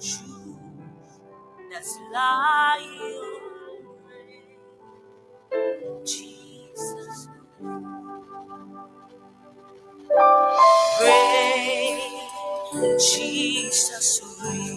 truth that's lying. Jesus, pray, Jesus, pray.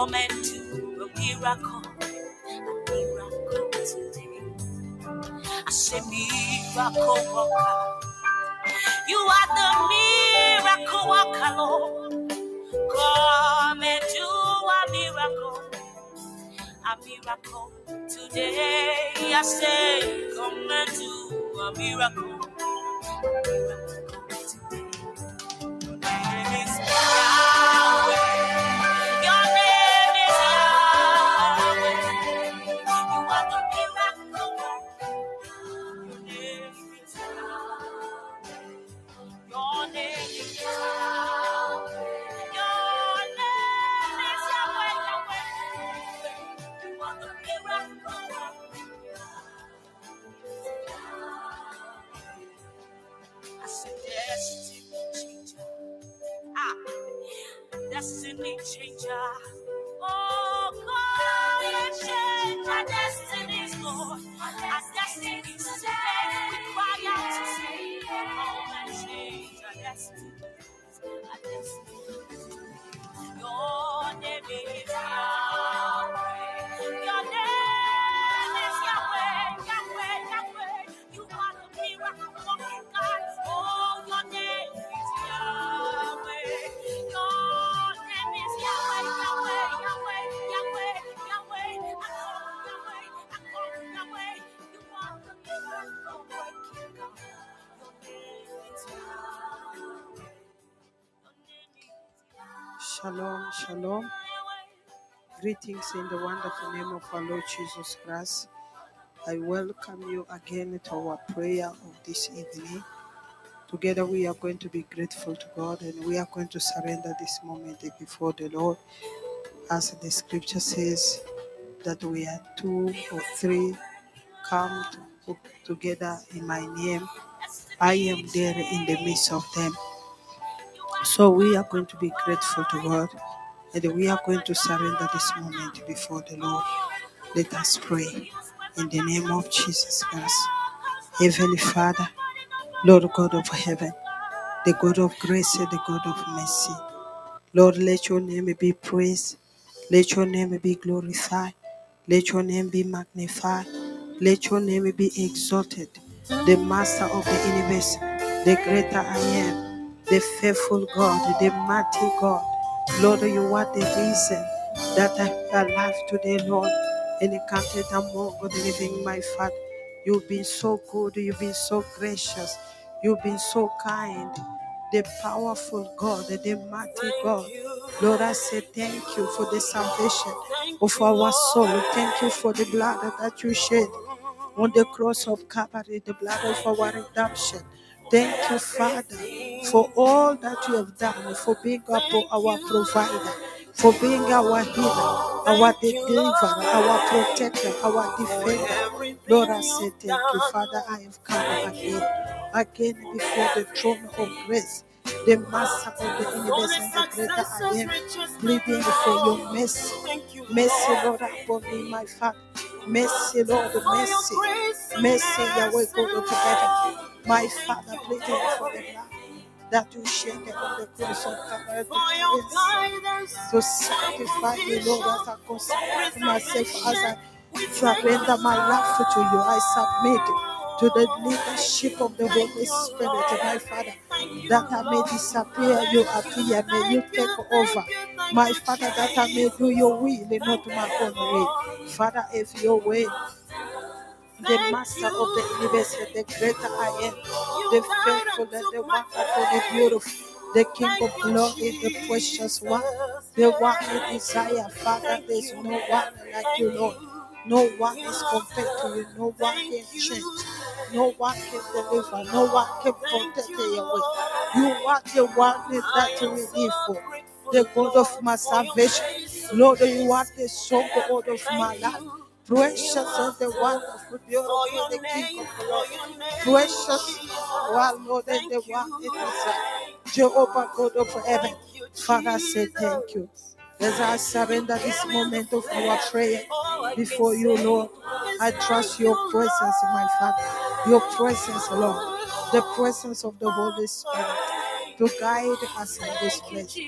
Come and do a miracle, a miracle today. I say miracle worker. You are the miracle worker, Lord. Come and do a miracle, a miracle today. I say, come and do a miracle. A miracle. Shalom, shalom. Greetings in the wonderful name of our Lord Jesus Christ. I welcome you again to our prayer of this evening. Together, we are going to be grateful to God and we are going to surrender this moment before the Lord. As the scripture says, that we are two or three come to together in my name. I am there in the midst of them. So we are going to be grateful to God and we are going to surrender this moment before the Lord. Let us pray in the name of Jesus Christ. Heavenly Father, Lord God of heaven, the God of grace and the God of mercy. Lord, let your name be praised. Let your name be glorified. Let your name be magnified. Let your name be exalted. The master of the universe, the greater I am, the faithful God, the mighty God. Lord, you are the reason that I am alive today, Lord, and counted among the living, my Father. You've been so good, you've been so gracious, you've been so kind the powerful God, the mighty God. Lord, I say thank you for the salvation of our soul. Thank you for the blood that you shed on the cross of Calvary, the blood of our redemption. Thank you, Father, for all that you have done, for being our provider, for being our healer, our deliverer, our protector, our defender. Lord, I say thank you, Father. I have come again, again before the throne of grace the master of the universe and the greater I am, pleading for your mercy. Mercy, Lord, upon me, my Father. Mercy, Lord, mercy. Mercy, Yahweh, God of heaven. My Father, pleading for the blood that you shed on the cross of Calvary to sanctify me, Lord, as I consecrate myself, as I surrender my life to you. I submit to the leadership of the Holy Spirit, my Father, that I may disappear, you appear, may you take over. My Father, that I may do your will and not my own way. Father, if your way the master of the universe, the greater I am, the faithful, the wonderful, the beautiful, the King of glory, the precious one, the one we desire. Father, there's no one like you, Lord. No one is compared to you. No one can change. No one can deliver. No one can protect your way. You are the one that we live for. The God of my salvation. Lord, you are the song God of my life. Precious the wonderful, beautiful, the King of glory. Precious one, Lord, and the one it is Jehovah God of heaven. Father, say thank you. As I surrender this moment of our prayer before you, Lord, I trust your presence, my Father. Your presence, Lord. The presence of the Holy Spirit to guide us in this place.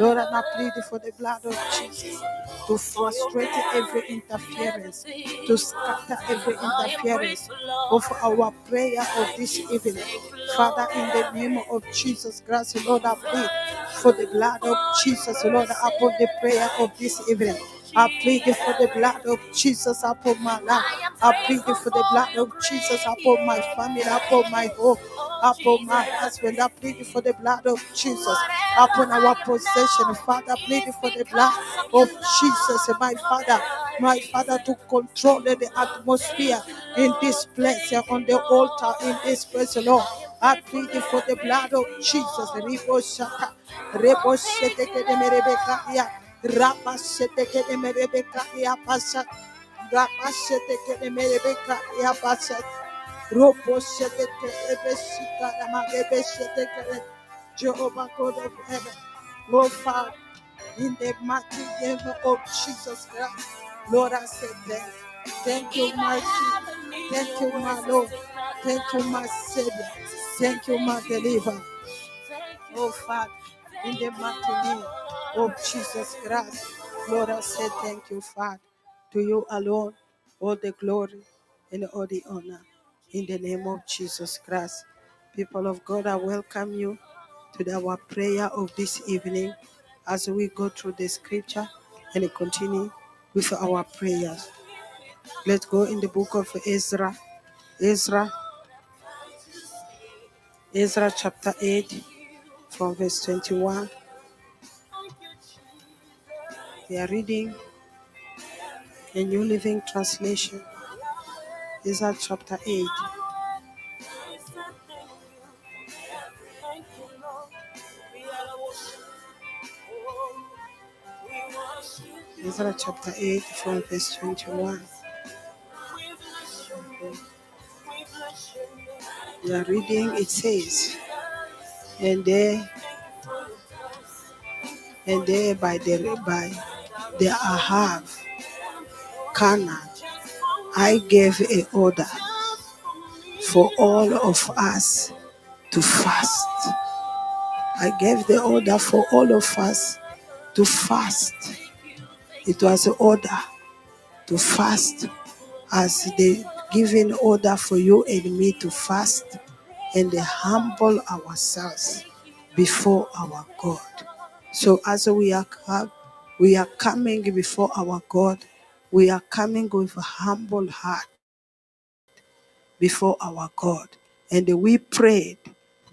Lord, I'm pleading for the blood of Jesus to frustrate every interference, to scatter every interference of our prayer of this evening. Father, in the name of Jesus Christ, Lord, I plead for the blood of Jesus, Lord, upon the prayer of this evening. I plead for the blood of Jesus upon my life. I plead for the blood of Jesus upon my family, upon my home, upon my husband. I plead for the blood of Jesus upon our possession. Father, I plead for the blood of Jesus, my Father, my Father, to control the atmosphere in this place, on the altar, in this place, oh Lord. I plead for the blood of Jesus. Rebo shaka, rebo shete kede merebeka ya, rapa shete kede merebeka ya pasha, rapa shete kede merebeka ya pasha, robo shete kede beshika, rama rebe shete kede. Jehovah God of heaven, oh Father, in the mighty name of Jesus Christ, Lord, I say thank you. Thank you, my King. Thank you, my Lord. Thank you, my Savior. Thank you, my deliverer. Oh, Father, in the mighty name of Jesus Christ, Lord, I say thank you, Father. To you alone, all the glory and all the honor. In the name of Jesus Christ. People of God, I welcome you to our prayer of this evening as we go through the scripture and continue with our prayers. Let's go in the book of Ezra. Ezra, Ezra chapter 8, from verse 21. We are reading a New Living Translation. Ezra chapter 8. Ezra chapter 8 from verse 21. We are reading, it says, and they and they by the by the Ahava Canal, I gave a order for all of us to fast. I gave the order for all of us to fast. It was an order to fast as the given order for you and me to fast and humble ourselves before our God. So as we are we are coming before our God, we are coming with a humble heart before our God. And we prayed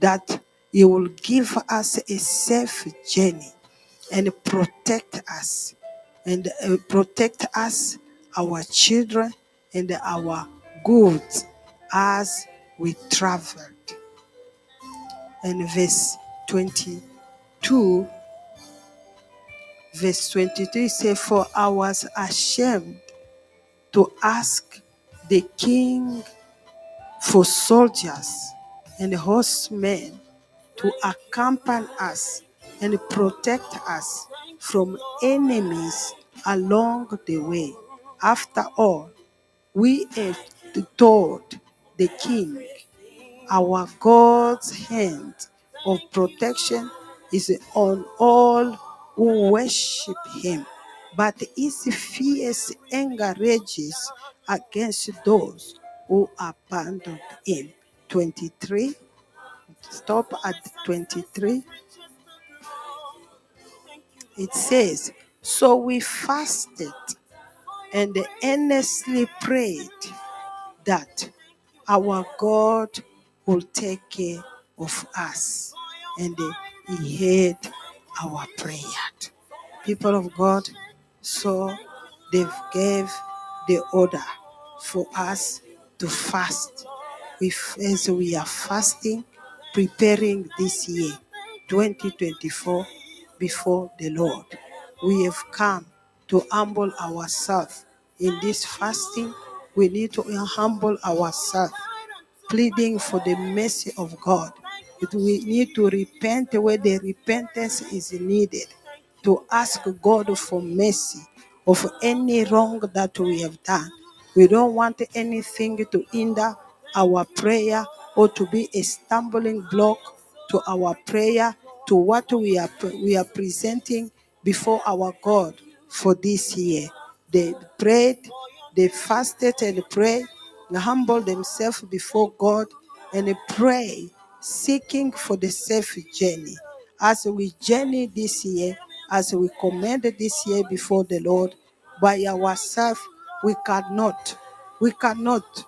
that He will give us a safe journey and protect us and uh, protect us, our children, and our goods as we traveled. And verse 22, verse 23 says, For I was ashamed to ask the king for soldiers and horsemen to accompany us and protect us from enemies along the way. After all, we have told the king, our God's hand of protection is on all worship him, but his fierce anger rages against those who abandoned him. 23 stop at 23 it says so we fasted and earnestly prayed that our god will take care of us and he heard our prayer people of god so they gave the order for us to fast we, as we are fasting, preparing this year, 2024, before the Lord. We have come to humble ourselves. In this fasting, we need to humble ourselves, pleading for the mercy of God. We need to repent where the repentance is needed, to ask God for mercy of any wrong that we have done. We don't want anything to hinder our prayer or to be a stumbling block to our prayer, to what we are we are presenting before our God for this year. They prayed, they fasted and prayed, and humbled themselves before God and pray, seeking for the safe journey. As we journey this year, as we commend this year before the Lord, by ourselves, we cannot. We cannot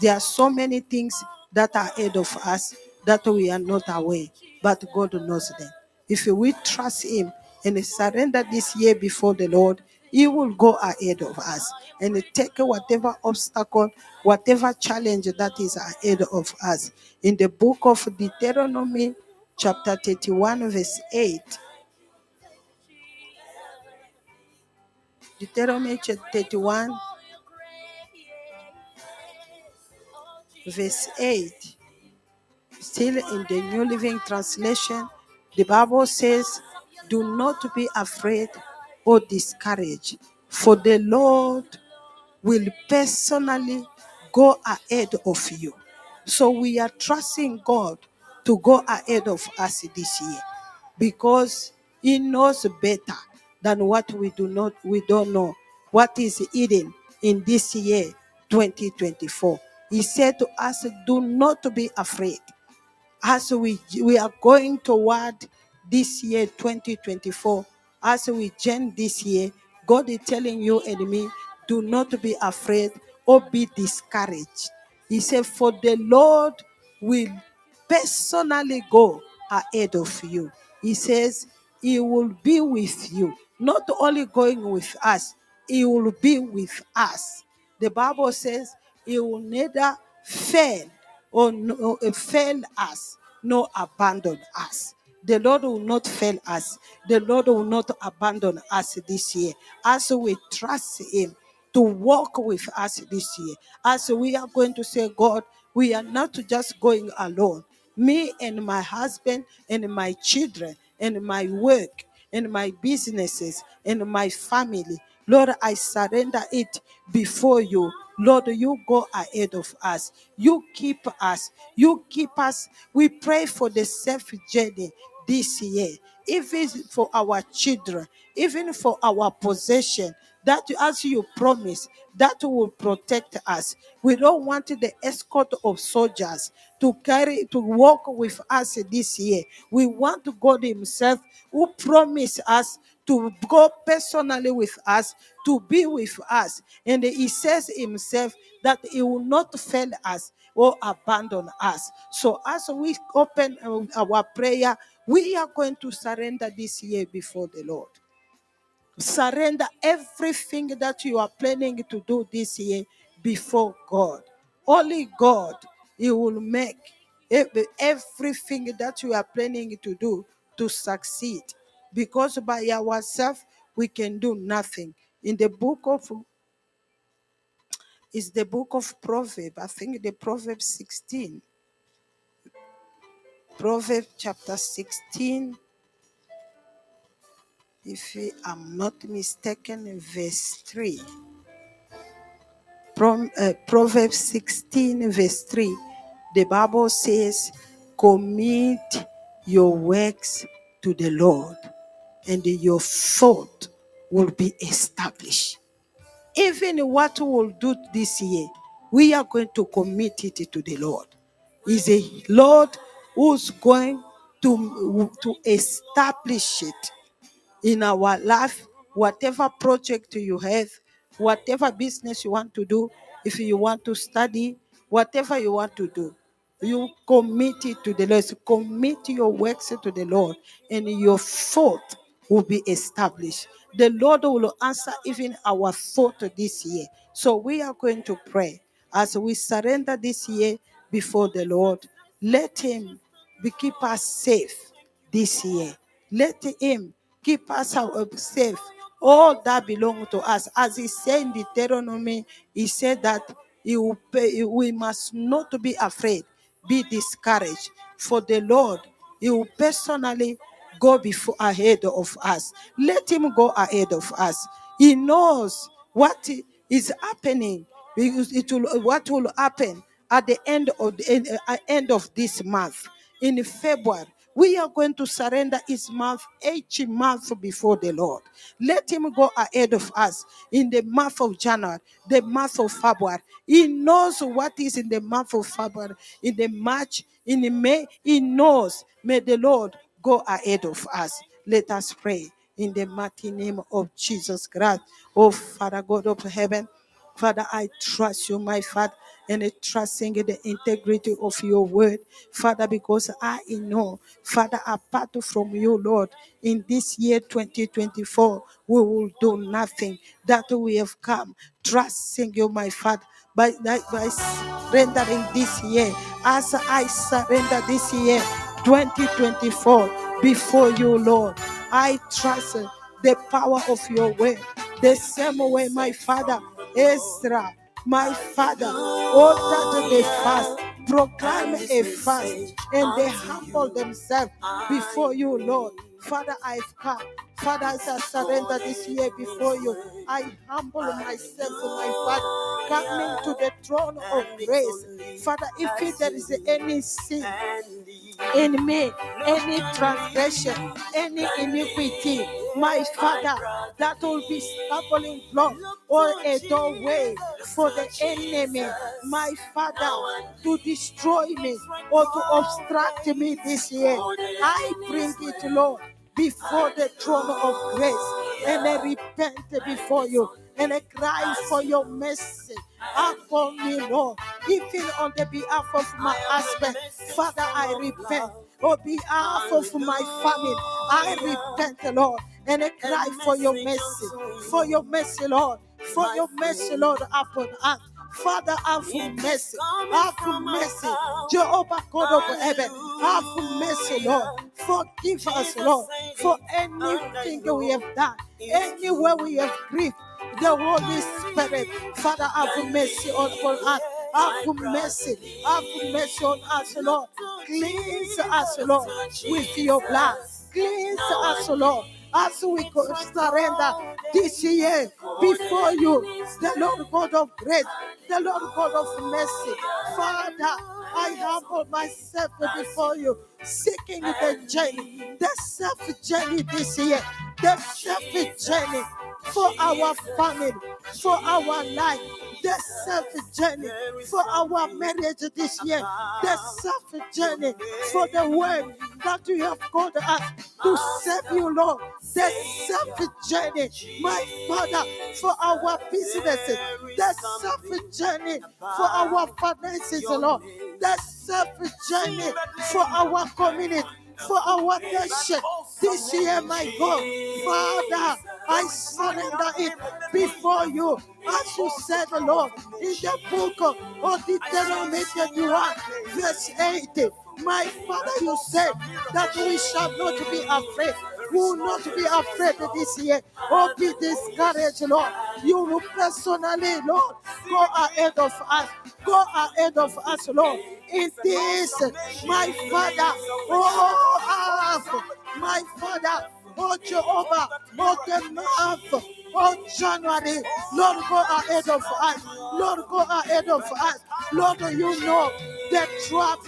there are so many things that are ahead of us that we are not aware, but God knows them. If we trust Him and surrender this year before the Lord, He will go ahead of us and take whatever obstacle, whatever challenge that is ahead of us. In the book of Deuteronomy, chapter 31, verse 8. Deuteronomy 31, verse 8. Still in the New Living Translation, the Bible says, Do not be afraid or discouraged, for the Lord will personally go ahead of you. So we are trusting God to go ahead of us this year because He knows better than what we do not we don't know. What is hidden in this year 2024. He said to us, Do not be afraid. As we we are going toward this year 2024 as we join this year god is telling you and me do not be afraid or be discouraged. He said for the lord will personally go ahead of you. He says he will be with you not only going with us he will be with us the bible says he will neither fail or no, uh, fail us, nor abandon us. The Lord will not fail us. The Lord will not abandon us this year as we trust Him to walk with us this year. As we are going to say, God, we are not just going alone. Me and my husband and my children and my work and my businesses and my family. Lord, I surrender it before you. Lord, you go ahead of us. You keep us. You keep us. We pray for the safe journey this year, even for our children, even for our possession. That as you promise, that will protect us. We don't want the escort of soldiers to carry to walk with us this year. We want God Himself who promised us to go personally with us, to be with us. And He says Himself that He will not fail us or abandon us. So as we open uh, our prayer, we are going to surrender this year before the Lord. Surrender everything that you are planning to do this year before God. Only God, He will make everything that you are planning to do to succeed. Because by ourselves, we can do nothing. In the book of is the book of Proverbs. I think the Proverbs 16. Proverbs chapter 16. If I'm not mistaken, verse 3. From uh, Proverbs 16, verse 3, the Bible says, Commit your works to the Lord, and your thought will be established. Even what we will do this year, we are going to commit it to the Lord. Is a Lord who's going to, to establish it in our life, whatever project you have, whatever business you want to do, if you want to study, whatever you want to do, you commit it to the Lord. Commit your works to the Lord, and your thought will be established. The Lord will answer even our thought this year. So we are going to pray as we surrender this year before the Lord. Let Him keep us safe this year. Let Him keep us safe. All that belong to us. As he said in Deuteronomy, he said that he will pay, we must not be afraid, be discouraged. For the Lord, he will personally go before ahead of us. Let him go ahead of us. He knows what is happening. Because It will, what will happen at the end of the uh, end of this month in February we are going to surrender his month each month before the Lord. Let him go ahead of us in the month of January, the month of February. He knows what is in the month of February, in the March, in the May. He knows. May the Lord go ahead of us. Let us pray in the mighty name of Jesus Christ. Oh, Father God of heaven, Father, I trust you, my Father and trusting in the integrity of your word, Father, because I know, Father, apart from you, Lord, in this year 2024, we will do nothing that we have come trusting you, my Father, by, by surrendering this year, as I surrender this year 2024 before you, Lord. I trust the power of your word. The same way, my Father, Ezra my Father, oh, that they fast, proclaim a fast, and they humble themselves before you, Lord. Father, I've come. Father, as I surrender this year before you, I humble myself, my Father, coming to the throne of grace. Father, if there is any sin in me, any transgression, any iniquity, my Father, that will be stumbling block or a doorway for the enemy, my Father, to destroy me or to obstruct me this year. I bring it, Lord, before the throne of grace and I repent before you and I cry for your mercy upon me, Lord. Even on the behalf of my husband, Father, I repent. On behalf of my family, I repent, Lord, and I cry for your mercy, for your mercy, Lord, for your mercy, Lord, upon us. Father, have mercy. Have mercy. Jehovah God of heaven, have mercy, Lord. Forgive us, Lord, for anything we have done, anywhere we have grieved the Holy Spirit. Father, have mercy on us. Have mercy. Have mercy on us, Lord. Cleanse us, Lord, with your blood. Cleanse us, Lord as we surrender this year before you, the Lord God of grace, the Lord God of mercy. Father, I humble myself before you, seeking the journey, the self journey this year, the self journey for our family, for our life, the self journey for our marriage this year, the self journey for the work that you have called us to serve you, Lord, the self journey, my Father, for our businesses, the self journey for our finances, Lord, the self journey for our community for our nation this year, my God. Father, I surrender it before you. As you said, Lord, in the book of Deuteronomy 21, verse 80. My Father, you said that we shall not be afraid. We will not be afraid this year or be discouraged, Lord. You will personally, Lord, go ahead of us. Go ahead of us, Lord. In this, my Father, oh, my Father, oh Jehovah, oh the month oh January, Lord, go ahead of us. Lord, go ahead of us. Lord, you know the trap,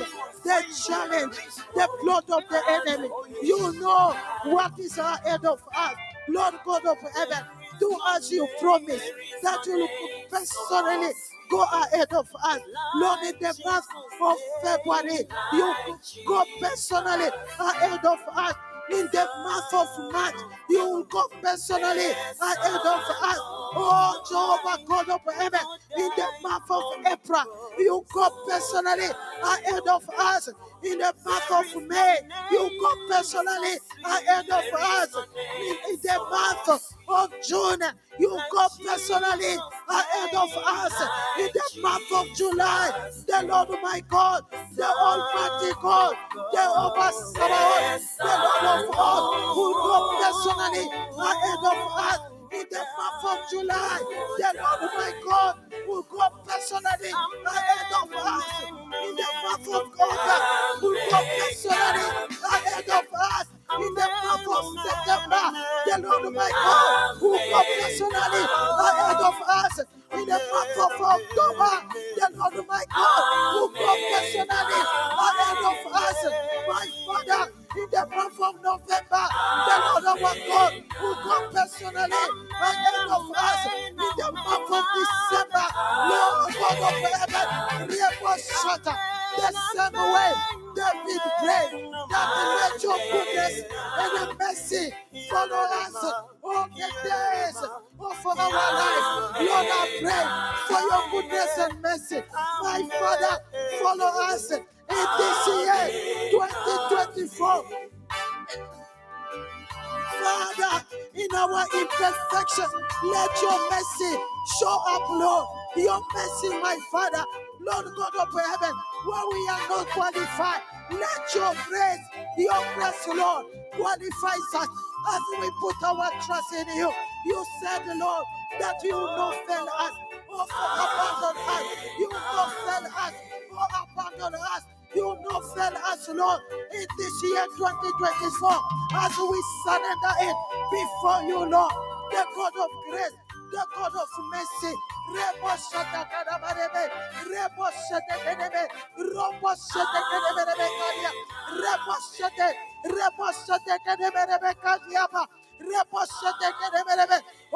the challenge, the plot of the enemy. You know what is ahead of us. Lord God of heaven, do as you promise that you will personally go ahead of us. Lord, in the month of February, you go personally ahead of us in the month of March. You will go personally ahead of us. Oh, Jehovah God of heaven, in the month of April, you go personally ahead of us. In the month of May, you go personally ahead of us. In, the month of June, you go personally ahead of us. In the month of July, the Lord my God, the Almighty God, the Overseer, the Lord of all, who go personally ahead of us in the month of July. The Lord my God will go personally ahead of us in the month of August. Will go personally ahead of us in the month of September. The Lord my God will go personally ahead of us in the month of October. The Lord my God will go personally ahead of us. My Father, in the month of November, the Lord our God will go personally ahead of us. In the month of December, Lord God of heaven, Rebo Shata, the same way David prayed that let your goodness and the mercy follow us all the days of our life. Lord, I pray for your goodness and mercy. My Father, follow us in this year 2024. Father, in our imperfection, let your mercy show up, Lord. Your mercy, my Father, Lord God of heaven, where we are not qualified, let your grace, your grace, Lord, qualifies us as we put our trust in you. You said, Lord, that you will not fail us or abandon us. You will not fail us or abandon us. You will not fail us, Lord, in this year 2024 as we surrender it before you, Lord, the God of grace, the God of mercy. Rebo shata kadabarebe.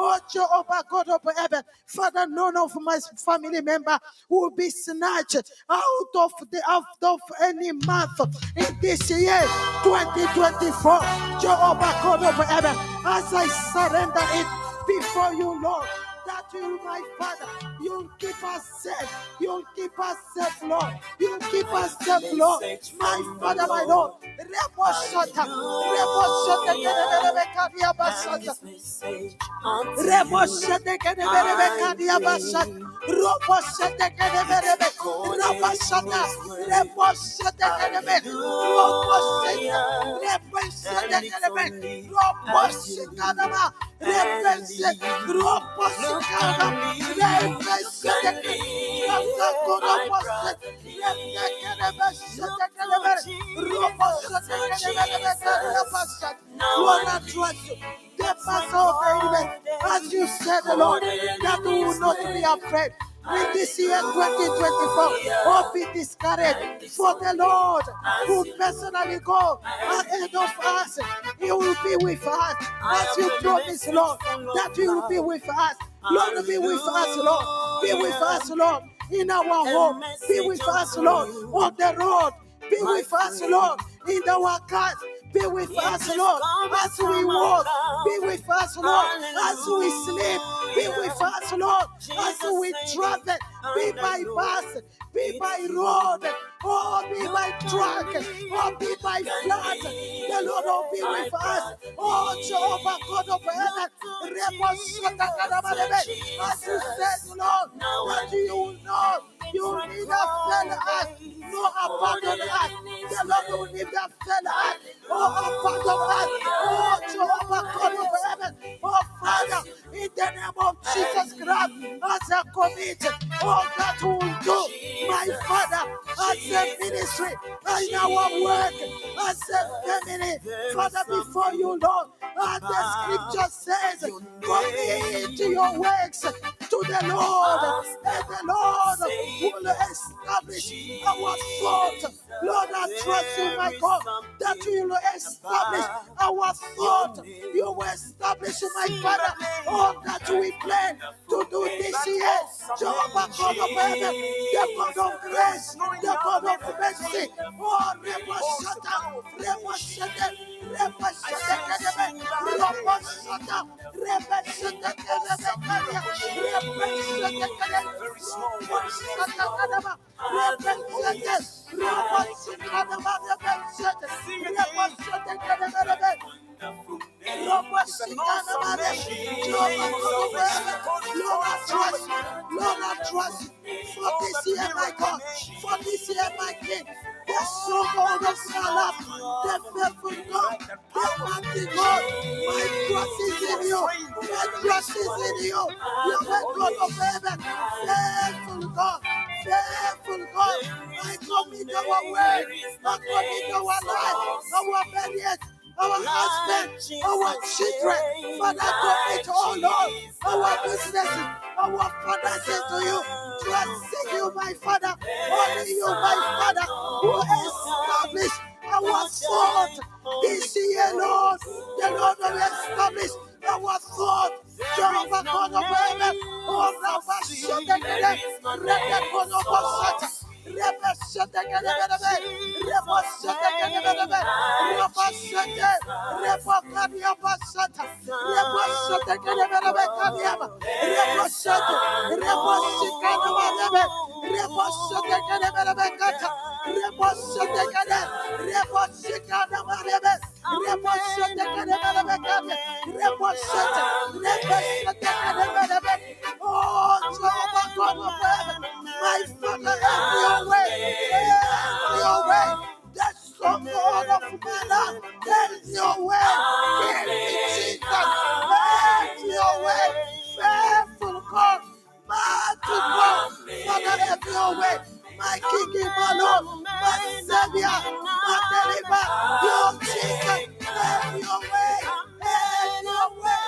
Oh, Jehovah God of heaven, Father, none of my family member will be snatched out of the out of any month in this year 2024. Jehovah God of heaven, as I surrender it before you, Lord you, my Father, you'll keep us safe. You'll keep us safe, Lord. You'll keep us safe, Lord. My Father, my Lord. Rebo as you said, the Lord, that we will not be afraid. In this year 2024, or be discouraged. For the Lord who personally go ahead of us. He will be with us. As you promised, Lord, that you will be with us. Lord, be with us, Lord. Be with us, Lord. In our home. Be with us, Lord. On the road. Be with us, Lord. In our cars. Be with us, Lord, as we walk. Be with us, Lord, as we sleep. Be with us, Lord, as we travel. Be by bus, be by road, or be my truck, or be my flood. The Lord will be with us. Oh, Jehovah, God of heaven, as you said, Lord, that you know you need us, fail us, no abandon us. The Lord will never fail us. Oh, abandon us. Oh, Jehovah, God of heaven, oh, Father, in the name of Jesus Christ, as a commit, all that will do, my Father, as a ministry, in our work, as a family, Father, before you, Lord, as the scripture says, commit your works to the Lord, and the Lord will establish our thought. Lord, I trust you, my God, that you will establish our thought. You will establish, my Father, all that we plan to do this year. Jehovah God of heaven, the God of grace, the God of mercy. Very small Lord, trust. Lord, trust. For this year, my God. For this year, my King. The stronghold of Salah. The faithful God. The mighty God. My trust is in you. My trust is in you. You are God of heaven. Faithful God. Faithful God. I commit our way. I commit our life. Our obedience our husband, our children, Father, commit, oh Lord, our businesses, our finances to you. Trusting you, my Father, only you, my Father, who established our thought this year, Lord. The Lord will establish our thought. Jehovah God of heaven, oh Rabba Shadekere, Rebbe Konobo Rebashete Oh, Jehovah my Father, your way, have your way. That's so God of manna, have your way. Me Jesus, have your way. Faithful God, mighty God, Father, have your way. My King, my Lord, my Savior, my deliverer, your Jesus, have your way, have your way.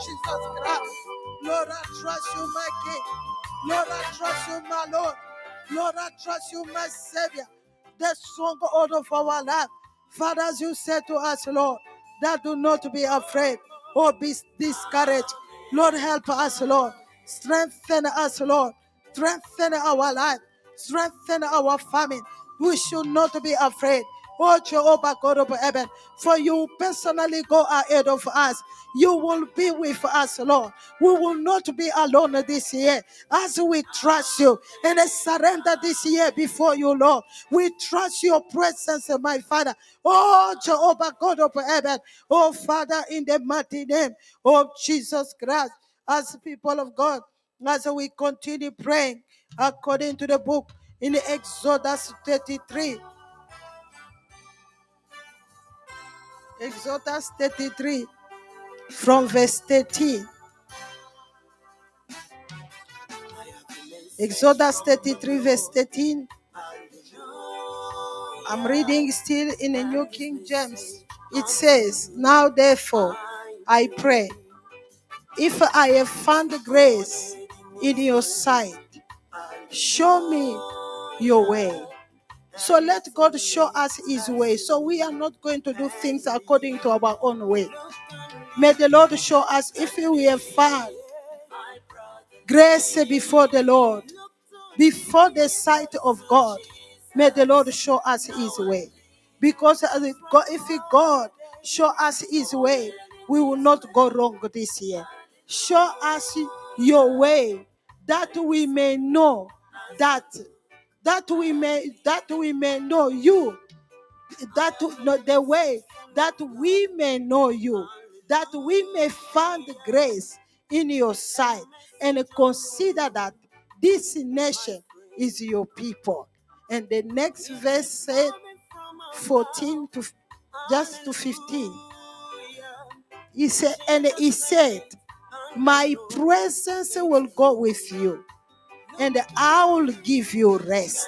Jesus Christ. Lord, I trust you, my King. Lord, I trust you, my Lord. Lord, I trust you, my Savior. The stronghold of our life. Father, as you said to us, Lord, that do not be afraid or be discouraged. Lord, help us, Lord. Strengthen us, Lord. Strengthen our life. Strengthen our family. We should not be afraid. Oh, Jehovah God of heaven, for you personally go ahead of us. You will be with us, Lord. We will not be alone this year as we trust you and surrender this year before you, Lord. We trust your presence, my Father. Oh, Jehovah God of heaven. Oh, Father, in the mighty name of Jesus Christ, as people of God, as we continue praying according to the book in Exodus 33. Exodus 33 from verse 13. Exodus 33, verse 13. I'm reading still in the New King James. It says, Now therefore, I pray, if I have found grace in your sight, show me your way. So let God show us his way. So we are not going to do things according to our own way. May the Lord show us if we have found grace before the Lord, before the sight of God. May the Lord show us his way. Because if God show us his way, we will not go wrong this year. Show us your way that we may know that that we may that we may know you. That no, the way that we may know you. That we may find grace in your sight and consider that this nation is your people. And the next verse said 14 to just to 15 he said and he said my presence will go with you and i will give you rest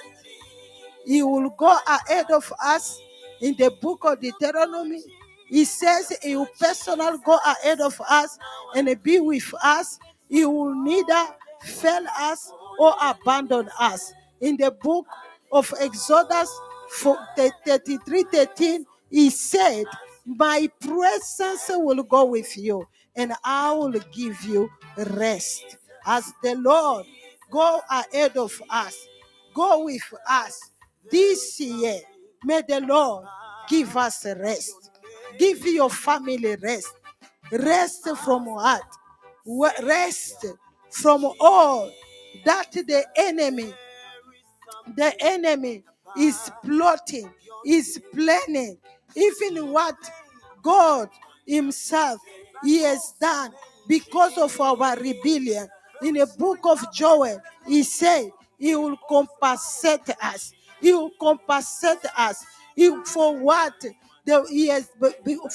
he will go ahead of us in the book of Deuteronomy. He says he will personally go ahead of us and be with us. He will neither fail us or abandon us. In the book of Exodus 33 13, he said, My presence will go with you and I will give you rest. As the Lord go ahead of us, go with us this year, may the Lord give us rest. Give your family rest. Rest from what? Rest from all that the enemy, the enemy is plotting, is planning, even what God Himself He has done because of our rebellion. In the book of Joel, He said He will compensate us. He will compensate us He- for what the, He has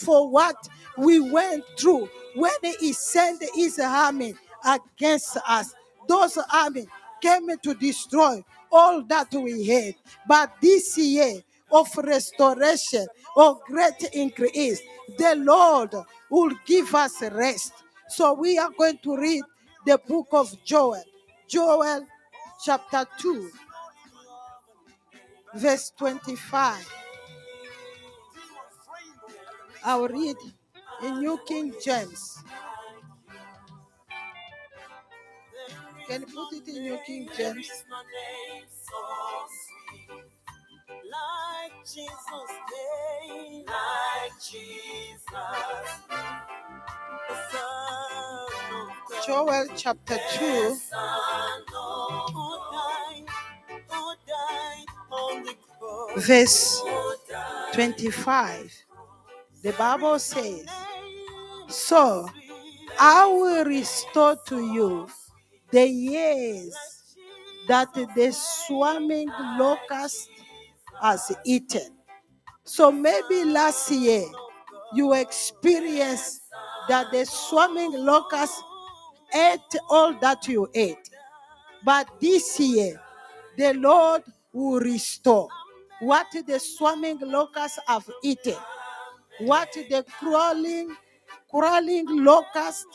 for what we went through when He sent His army against us. Those army came to destroy all that we had. But this year of restoration, of great increase, the Lord will give us rest. So we are going to read the book of Joel, Joel chapter 2, verse 25. I'll read in New King James. Can you put it in New King James? Like Jesus came, like Jesus, the Son Joel chapter 2, Son of who died, who died on the cross, verse 25. The Bible says, So I will restore to you the years that the swarming locust has eaten. So maybe last year you experienced that the swarming locust ate all that you ate. But this year, the Lord will restore what the swarming locusts have eaten what the crawling, crawling locust,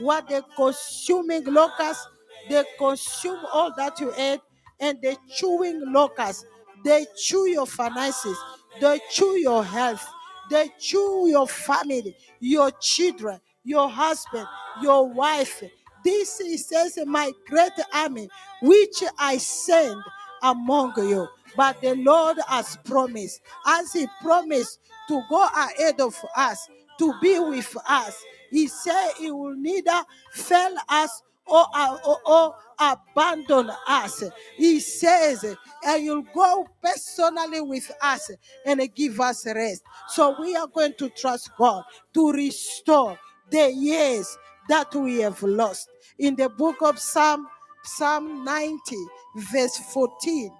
what the consuming locust, they consume all that you ate, and the chewing locust, they chew your finances, they chew your health, they chew your family, your children, your husband, your wife. This is says my great army, which I send among you. but the Lord has promised, as He promised to go ahead of us, to be with us. He said He will neither fail us or, or, or abandon us. He says, and you'll go personally with us and give us rest. So we are going to trust God to restore the years that we have lost. In the book of Psalm, Psalm 90, verse 14.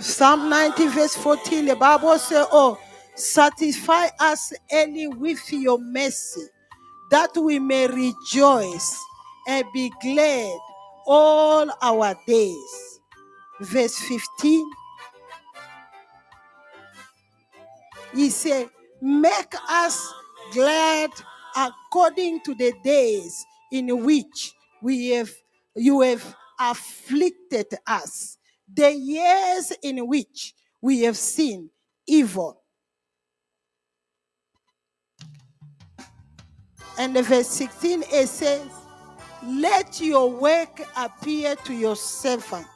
Psalm 90, verse 14, the Bible says, Oh, satisfy us early with your mercy, that we may rejoice and be glad all our days. Verse 15, he said, Make us glad according to the days in which we have you have afflicted us, the years in which we have seen evil. And the verse 16 it says, Let your work appear to your servant,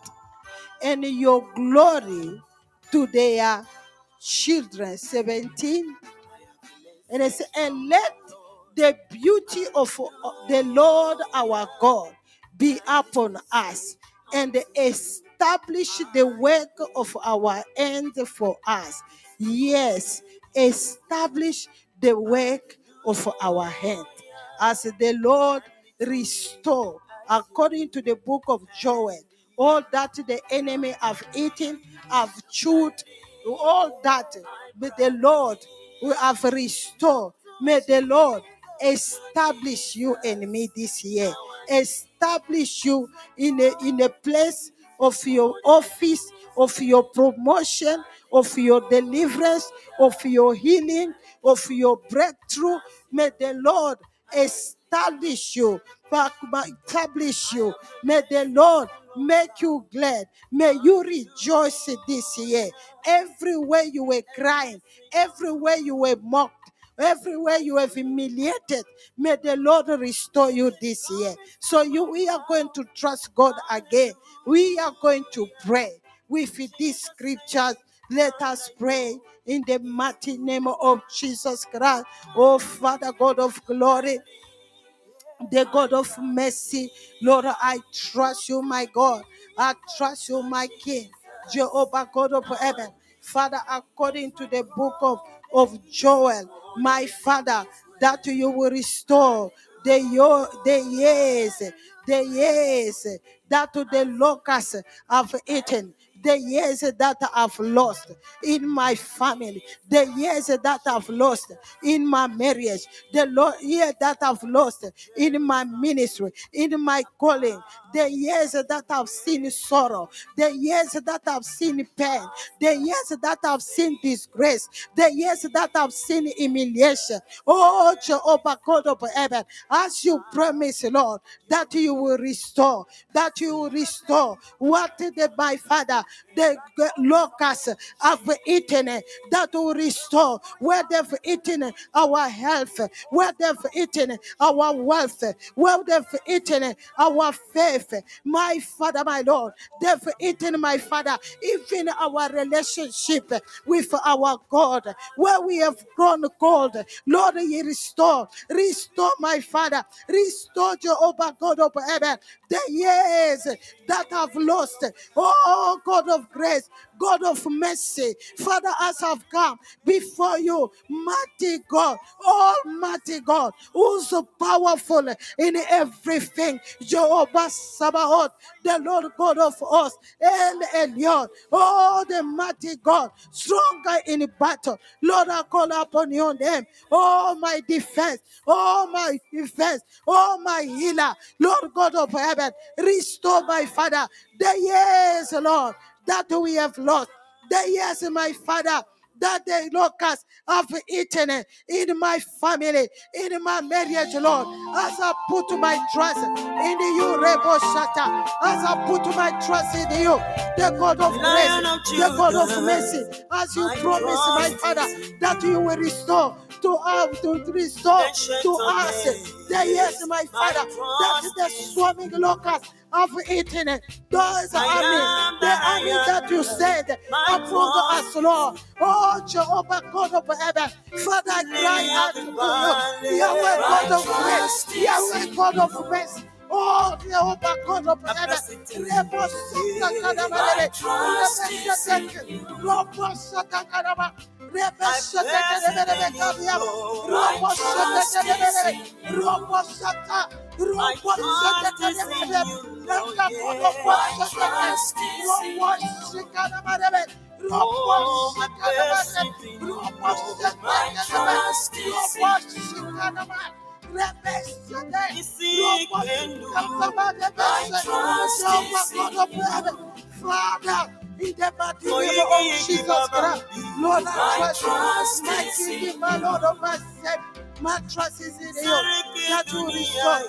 and your glory to their children. 17. And it says, And let the beauty of the Lord our God be upon us, and establish the work of our hands for us. Yes, establish the work of our hand. As the Lord restore, according to the book of Joel, all that the enemy have eaten, have chewed, all that but the Lord will have restored. May the Lord establish you and me this year. Establish you in a, in a place of your office, of your promotion, of your deliverance, of your healing, of your breakthrough. May the Lord establish you, establish you. May the Lord make you glad. May you rejoice this year. Everywhere you were crying, everywhere you were mocked, everywhere you have humiliated, may the Lord restore you this year. So you we are going to trust God again. We are going to pray with these scriptures. Let us pray in the mighty name of Jesus Christ. Oh Father God of glory the God of mercy. Lord, I trust you, my God. I trust you, my King. Jehovah, God of heaven. Father, according to the book of, of Joel, my Father, that you will restore the, yo- the years, the years that the locusts have eaten the years that I've lost in my family, the years that I've lost in my marriage, the year that I've lost in my ministry, in my calling, the years that I've seen sorrow, the years that I've seen pain, the years that I've seen disgrace, the years that I've seen humiliation. Oh, Jehovah God of heaven, as you promise, Lord, that you will restore, that you will restore what the my Father, the locusts have eaten, that will restore where they've eaten our health, where they've eaten our wealth, where they've eaten our faith. My Father, my Lord, they've eaten, my Father, even our relationship with our God, where we have grown cold. Lord, you restore, restore, my Father, restore Jehovah God of heaven, the years that have lost. Oh, God of grace, God of mercy, Father, as I've come before you, mighty God, Almighty God, who's so powerful in everything, Jehovah Sabaoth, the Lord God of us, El Elyon, oh, the mighty God, stronger in battle. Lord, I call upon your name, oh, my defense, oh, my defense, oh, my healer, Lord God of heaven, restore my Father. The years, Lord, that we have lost. The years, my Father, that the locusts have eaten in my family, in my marriage, Lord. As I put my trust in you, Rebo Shata, as I put my trust in you, the God of grace, the God of mercy, as you my promise, my Father, that you will restore to us, to restore to us the years, my my Father, that the swarming locusts have eaten. Those army, the army that you said among us, Lord. Oh, Jehovah God of heaven, Father, I cry out to you. Yahweh God of grace, Yahweh God of mercy. Oh, Jehovah God of heaven, bless it in Rebo you. Sata Kadaba My Rebe, trust Rebe is in Sata you. Robo Sata Kadaba, Rebe I Sata bless Kadaba it Rebe in you, Kadiaba, Lord. My trust Kadaba is Rebe, in you. Robo Sata, My Robo Sata trust is Kadaba in Rebe, you, Lord. Rebe Yeah. Robo My Sata trust is in Robo you. Sata Kadaba Rebe, Robo oh, I Sata Kadaba bless Rebe, it in you, Robo Lord. Sata My Kadaba, trust is Robo in you. Sata Kadaba, Rebe Sata, Isi Robo kendo. Sata Kadaba My Rebe, trust Jehovah is God in of you. heaven, Father, in the mighty name of Jesus. Christ, Lord, I trust you. trust My King, in my. Lord, of my Savior, my trust is in you. That you dunia, restore,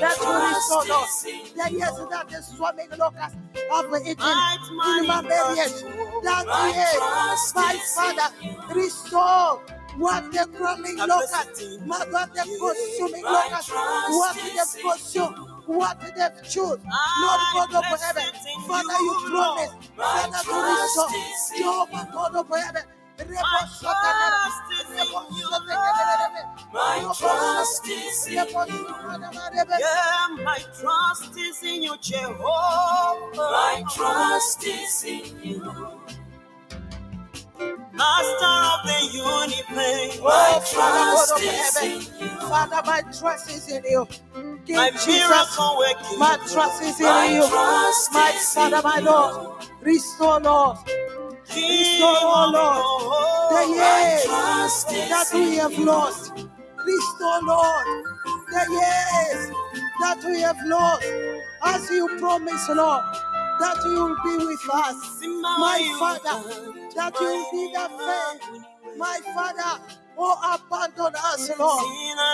that you restore, Lord. is in That yes, that the swarming locusts have eaten in my battle. That trust my Father, restore what the crawling locusts, it in my God, the consuming locusts, trust what in consumed, what they've chewed. Ah, Lord God of heaven, Father, you, promise, Father, to restore. Jehovah God of heaven, My trust is in you, My trust is in you. Yeah, my trust is in you, Jehovah. My trust is in you. Master of the universe. My trust is in you. Father, my trust is in you. King My Jesus, miracle working. my trust is in My you. trust My is Father, my. Lord, restore, Lord, restore, oh Lord, the years trust that is we have lost. Restore, Lord, the years that we have lost. As you promised, Lord, that you will be with us. My Father, that you will be the faith. My Father, oh, abandon us, Lord.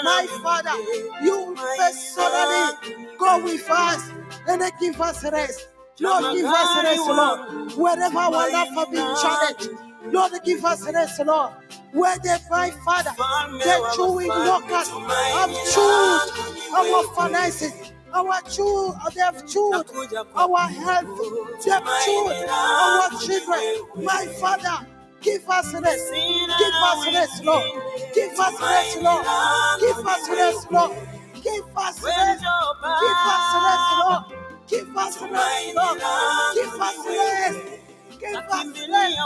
My Father, you will personally go with us and give us rest. Lord, give us rest, Lord. Wherever our life has been challenged, Lord, give us rest, Lord. Where the my Father, the chewing locusts have chewed our finances, our they have chewed our health, have chewed our children. My Father, give us rest. Give us rest, Lord. Give us rest, Lord. Give us rest, Lord. Give us rest. Give us rest, Lord. Give us rest, Lord. Give us rest. Give us rest.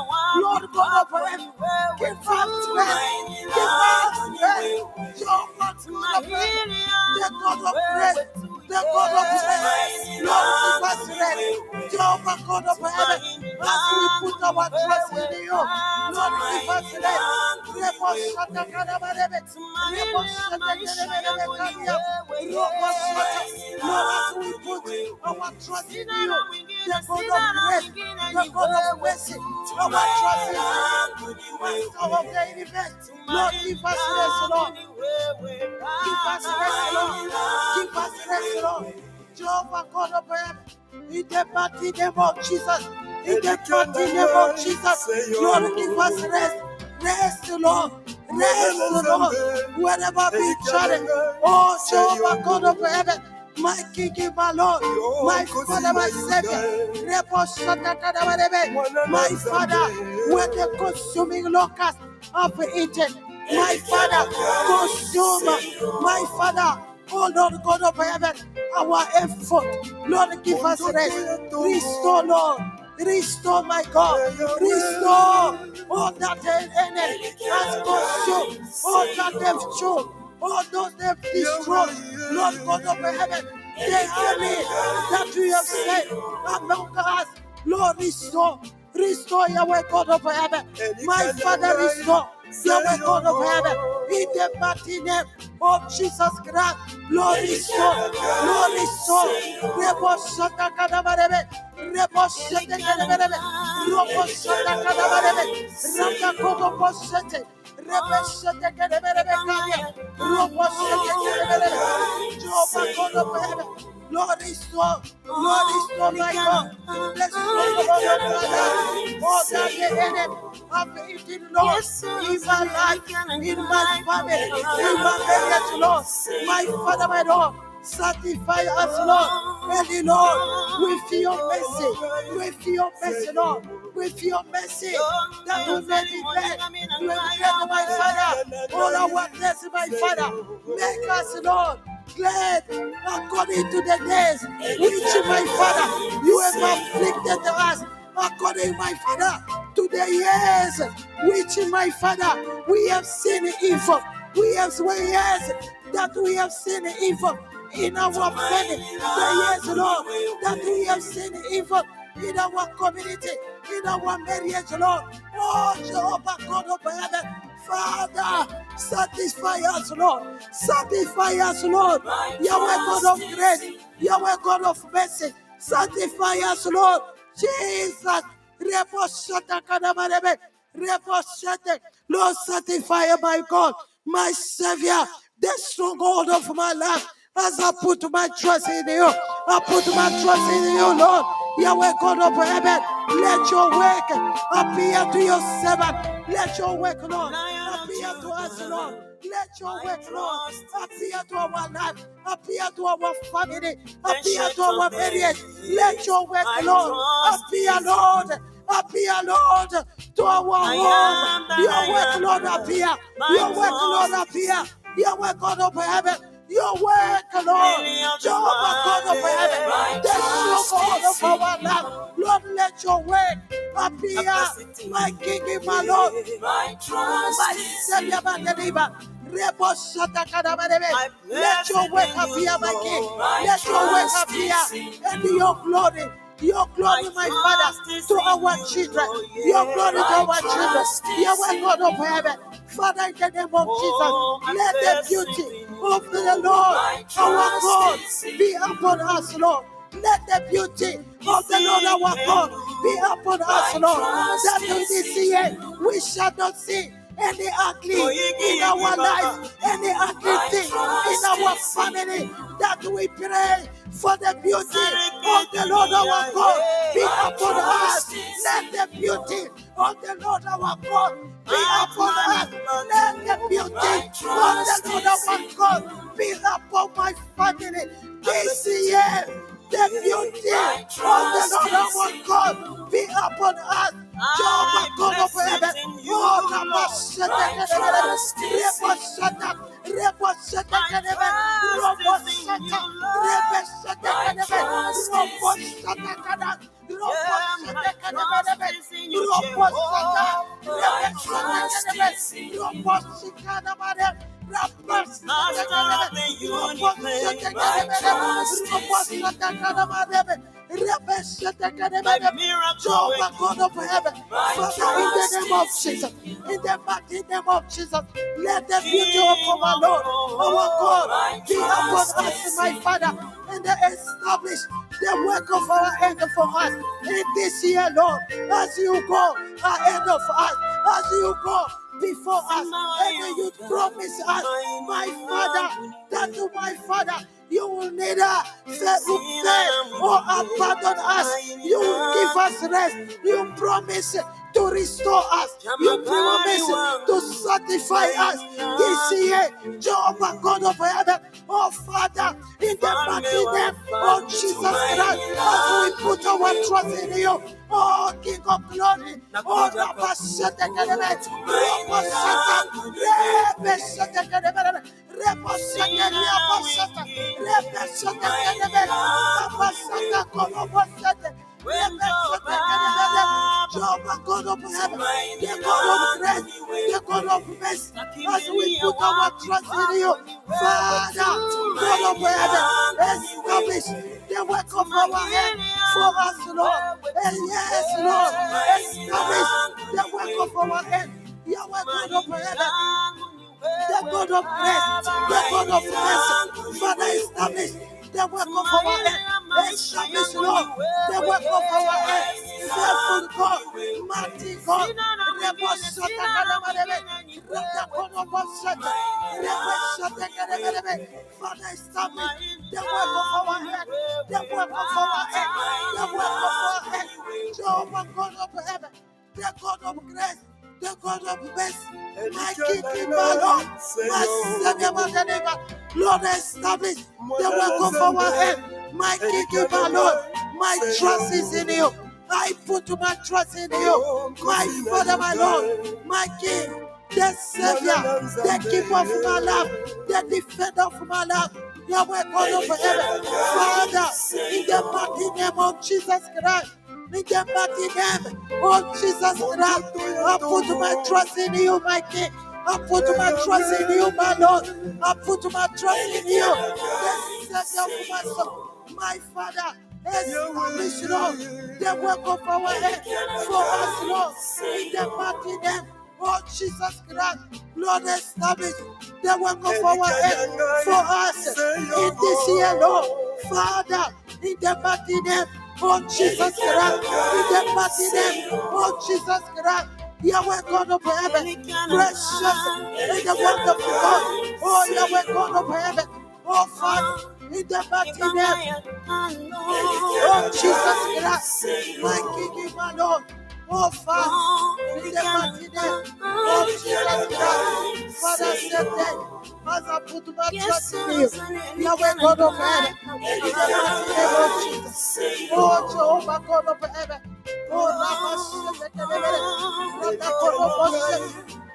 Lord God of heaven. Give us rest. Give us rest. Your God of rest. The God of rest. Lord, give us rest. Jehovah God of heaven. As we put our trust in you. Lord, give us rest. Rebo shata karabarebe. Rebo shata karabarebe kadia. Robo shata. Lord, as we put our trust in you, the God of grace, the God of mercy, our trust in you, Master of the universe. Lord, give us rest, Lord. Give us rest, Lord. Give us rest, Lord. Jehovah God of heaven, in the mighty name of Jesus, in the mighty name of Jesus, Lord, give us rest. Rest, Lord. Rest, Lord. Wherever we challenge, oh Jehovah God of heaven, my King, my Lord, my Father, my Savior. My Father, where the consuming locust have eaten. My Father, consume. My Father, oh Lord God of heaven, our effort. Lord, give us rest. Restore, Lord. Restore, my God. Restore all that the enemy has consumed. All that they've chewed. All those they've destroyed. Lord God of heaven, the army that you have sent among us. Lord, restore. Restore Yahweh God of heaven. My Father, restore. Yahweh God of heaven, in the mighty name of Jesus Christ, Lord restore, Lord restore. Rebo shaka kadabarebe, rebo kadabarebe, robo kadabarebe, raka boshete. Rebe shete kadabarebe kaya, robo shete kadabarebe, Jehovah God of heaven, Lord restore, Lord restore my God. Bless you, Lord, your brother. More than the enemy. Have eaten, Lord, in my life, in my family, in my marriage, Lord. My Father, my Lord, us, Lord. Ready, Lord, mercy, with your mercy, Lord, with your mercy, that will make me glad. You have glad, my Father, all our blessing, my Father. Make us, Lord, glad according to the days which, my Father, you have afflicted us, according, my Father, to the years which, my Father, we have seen evil. We have seen years that we have seen evil in our family. The years, Lord, that we have seen evil in our community, in our marriage, Lord. Oh, Jehovah God of heaven, Father, satisfy us, Lord. Satisfy us, Lord. Yahweh God of grace, Yahweh God of mercy, satisfy us, Lord. Jesus, Lord, satisfy my God, my Savior, the stronghold of my life. As I put my trust in you, I put my trust in you, Lord. Yahweh God of heaven, let your work appear to your servant. Let your work, Lord, appear to us, Lord. Let your work, Lord, appear to our life, appear to our family, appear to our marriage. Let your work, Lord, appear, Lord. Appear, Lord, to our home. Your work, Lord, appear. Your work, Lord, appear. Your work, God of heaven. Your work, Lord. Jehovah, God of heaven. The stronghold of our life. Lord, let your work appear. My King, my Lord. My Savior, my deliverer. Rebo shata kadabarebe. Let your work appear, my King. Let your work appear and your glory. Your glory, my Father, to our children. Your glory to our children. Your God of heaven. Father, in the name of Jesus, let the beauty of the Lord, our God, be upon us, Lord. Let the beauty of the Lord, our God, be upon us, Lord. That in this year we shall not see any ugly in our life, any ugly thing in our family. That we pray for the beauty of the Lord our God be upon us. Let the beauty of the Lord our God be upon us. Let the beauty of the Lord our God be upon my family this year. The beauty of the Lord our God be upon us. Jehovah God of heaven, Rabashata, Rebashata, Rebashata, Rebashata, Rebashata, Rebashata, Jehovah God of heaven, in the name of Jesus, in the mighty name of Jesus, let the beauty of our Lord, our God, be upon us, my Father, and establish the work of our hand for us in this year, Lord, as you go ahead of us, as you go before us, and you promise us, my Father, that to my Father, you will neither fail or abandon us. You will give us rest. You promise to restore us. You promise to satisfy us. This year. Jehovah God of heaven, oh Father, in the mighty name of Jesus Christ, as we put our trust in you. Oh, King of glory, oh, Rabashete Kedebet, Rabashete, Rebeshete Kedebet, Rebashete, Rabashete, Rebeshete Kedebet, Rabashete, Kolobashete, Rebeshete Kedebet, Jehovah God of heaven, the God of grace, the God of mercy, as we put our trust in you, Father, God of heaven, establish the work of our hand for us, Lord. Establish the work of our hand Yahweh God of heaven, the God of grace, the God of mercy. Father, establish the work of our hand. Establish, Lord, the work of our hand. Faithful God, mighty God. Rebosata karabarebe, rekakorobosata, rebosata karabarebe. Father, establish the work of our hand, the work of our hand, the work of our hand. Jehovah God of heaven, the God of grace, the God of mercy, my King, my Lord, my Savior, my Deliverer. Lord, establish. The work of our hand, my King, my Lord. My trust is in you. I put my trust in you, my Father, my Lord, my King, the Savior, the Keeper of my life, the Defender of my life. Yahweh God of heaven, Father, in the mighty name of Jesus Christ. In the mighty name of oh, Jesus Christ, I put my trust in you, my King. I put my trust in you, my Lord. I put my trust in you, the Savior of my Father. Establish, Lord, the work of our hand for us, Lord. In the mighty name of oh, Jesus Christ, Lord, establish. The work of our hand for us in this year, Lord. Father, in the mighty name of Jesus Christ, oh, in the mighty name of Jesus Christ. Yahweh God of heaven, precious and the wonderful God. Oh, Yahweh God of heaven, oh Father, in the mighty name Oh, Jesus Christ, my King, my Lord. Oh, you. Oh. Oh,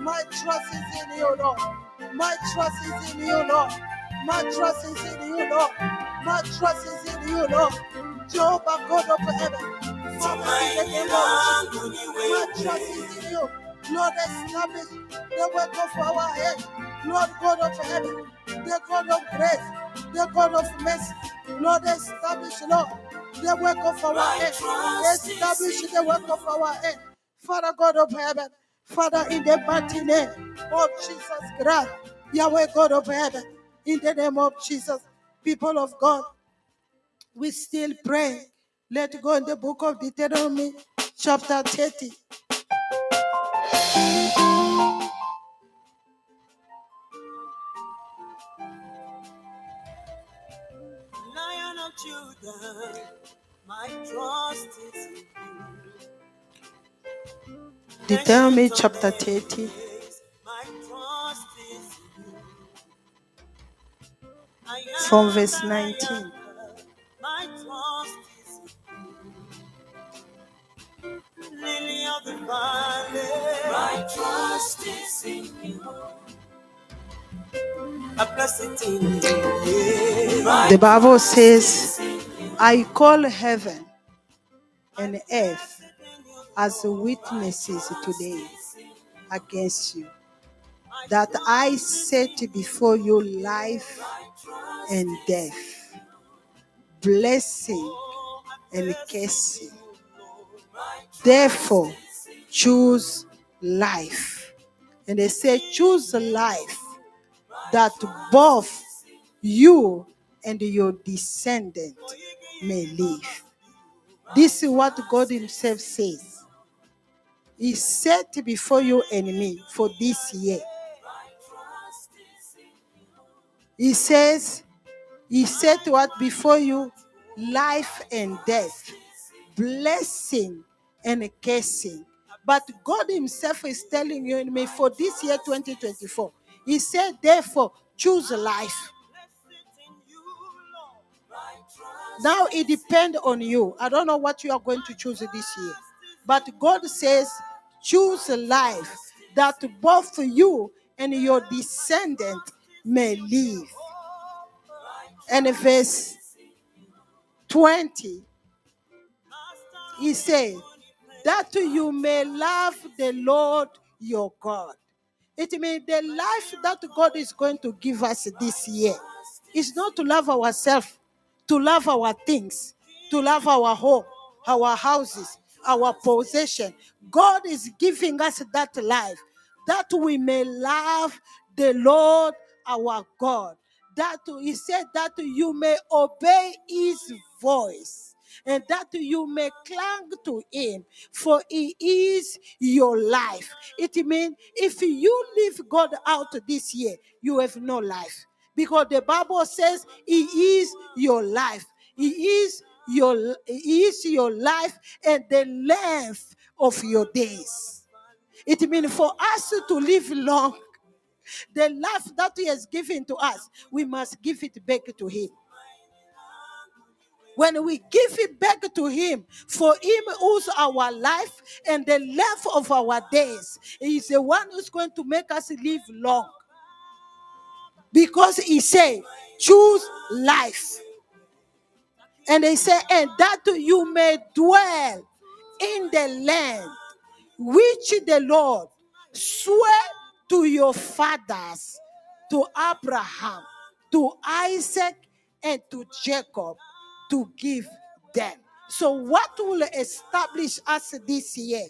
my trust is in you, Lord. My trust is in you, Lord. My trust is in you, Lord. My trust is in you, Lord. Jehovah God of heaven. Father, in the name of Jesus, my trust is in you. Lord, establish the work of our head. Lord God of heaven, the God of grace, the God of mercy. Lord, establish, Lord, the work of our head. Establish the work of our head. Father God of heaven, Father, in the mighty name of Jesus Christ, Yahweh God of heaven, in the name of Jesus, people of God, we still pray. Let's go in the book of Deuteronomy, chapter 30. Lion of Judah, my trust is in you. Deuteronomy chapter 30, My trust is in you. I from verse 19. The valley. My trust is in you. A in you. My The Bible says, is in you. I call heaven and earth as witnesses today against you, that I set before you life and death, blessing and cursing. Therefore, choose life. And they say, choose life that both you and your descendant may live. This is what God Himself says. He set before you me for this year. He says, He set what before you life and death, blessing and cursing. But God Himself is telling you and me for this year 2024. He said, therefore, choose life. Now it depends on you. I don't know what you are going to choose this year. But God says, choose life that both you and your descendant may live. And verse 20, he said, that you may love the Lord your God. It means the life that God is going to give us this year is not to love ourselves, to love our things, to love our home, our houses, our possession. God is giving us that life that we may love the Lord our God. That he said that you may obey his voice and that you may cling to him, for he is your life. It means if you leave God out this year, you have no life. Because the Bible says he is your life. He is your he is your life and the length of your days. It means for us to live long, the life that He has given to us, we must give it back to Him. When we give it back to Him, for Him who's our life and the life of our days, He is the one who's going to make us live long. Because He said, choose life. And He said, and that you may dwell in the land which the Lord swore to your fathers, to Abraham, to Isaac, and to Jacob to give them. So, what will establish us this year?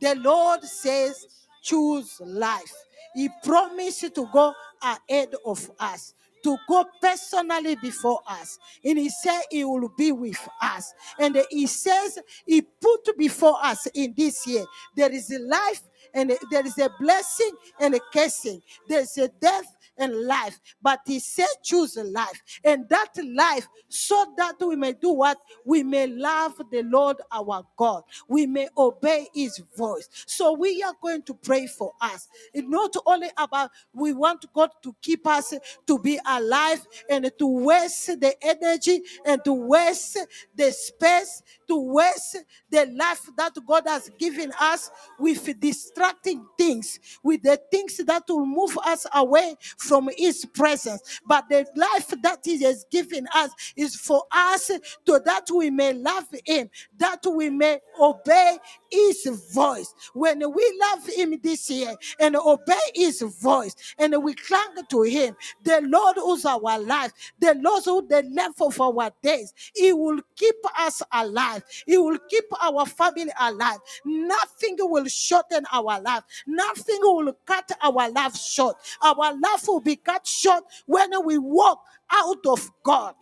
The Lord says, choose life. He promised to go ahead of us, to go personally before us. And He said He will be with us. And He says He put before us in this year there is a life and there is a blessing and a cursing. There's a death and life. But he said, choose a life. And that life, so that we may do what? We may love the Lord our God. We may obey his voice. So we are going to pray for us. It's not only about we want God to keep us to be alive and to waste the energy and to waste the space, to waste the life that God has given us with distracting things, with the things that will move us away from His presence. But the life that He has given us is for us to that we may love Him, that we may obey His voice. When we love Him this year and obey His voice and we cling to Him, the Lord who's our life, the Lord who the length of our days, He will keep us alive. He will keep our family alive. Nothing will shorten our life. Nothing will cut our life short. Our life will be cut short when we walk out of God.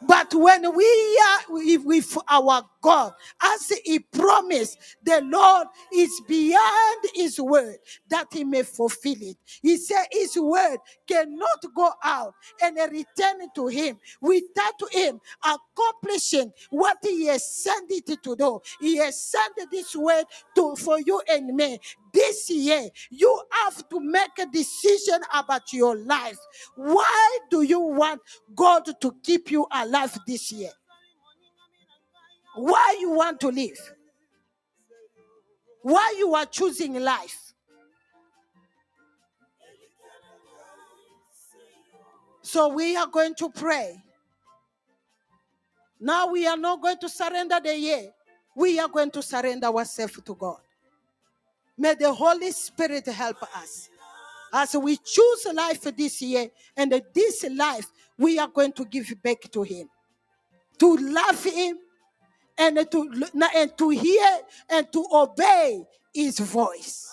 But when we are with our God, as He promised, the Lord is beyond His word that He may fulfill it. He said His word cannot go out and return to Him without Him accomplishing what He has sent it to do. He has sent this word to for you and me this year you have to make a decision about your life why do you want god to keep you alive this year why you want to live? Why you are choosing life? So we are going to pray. Now we are not going to surrender the year. We are going to surrender ourselves to god. May the Holy Spirit help us. As we choose life this year, and this life we are going to give back to Him, to love Him, and to and to hear and to obey His voice.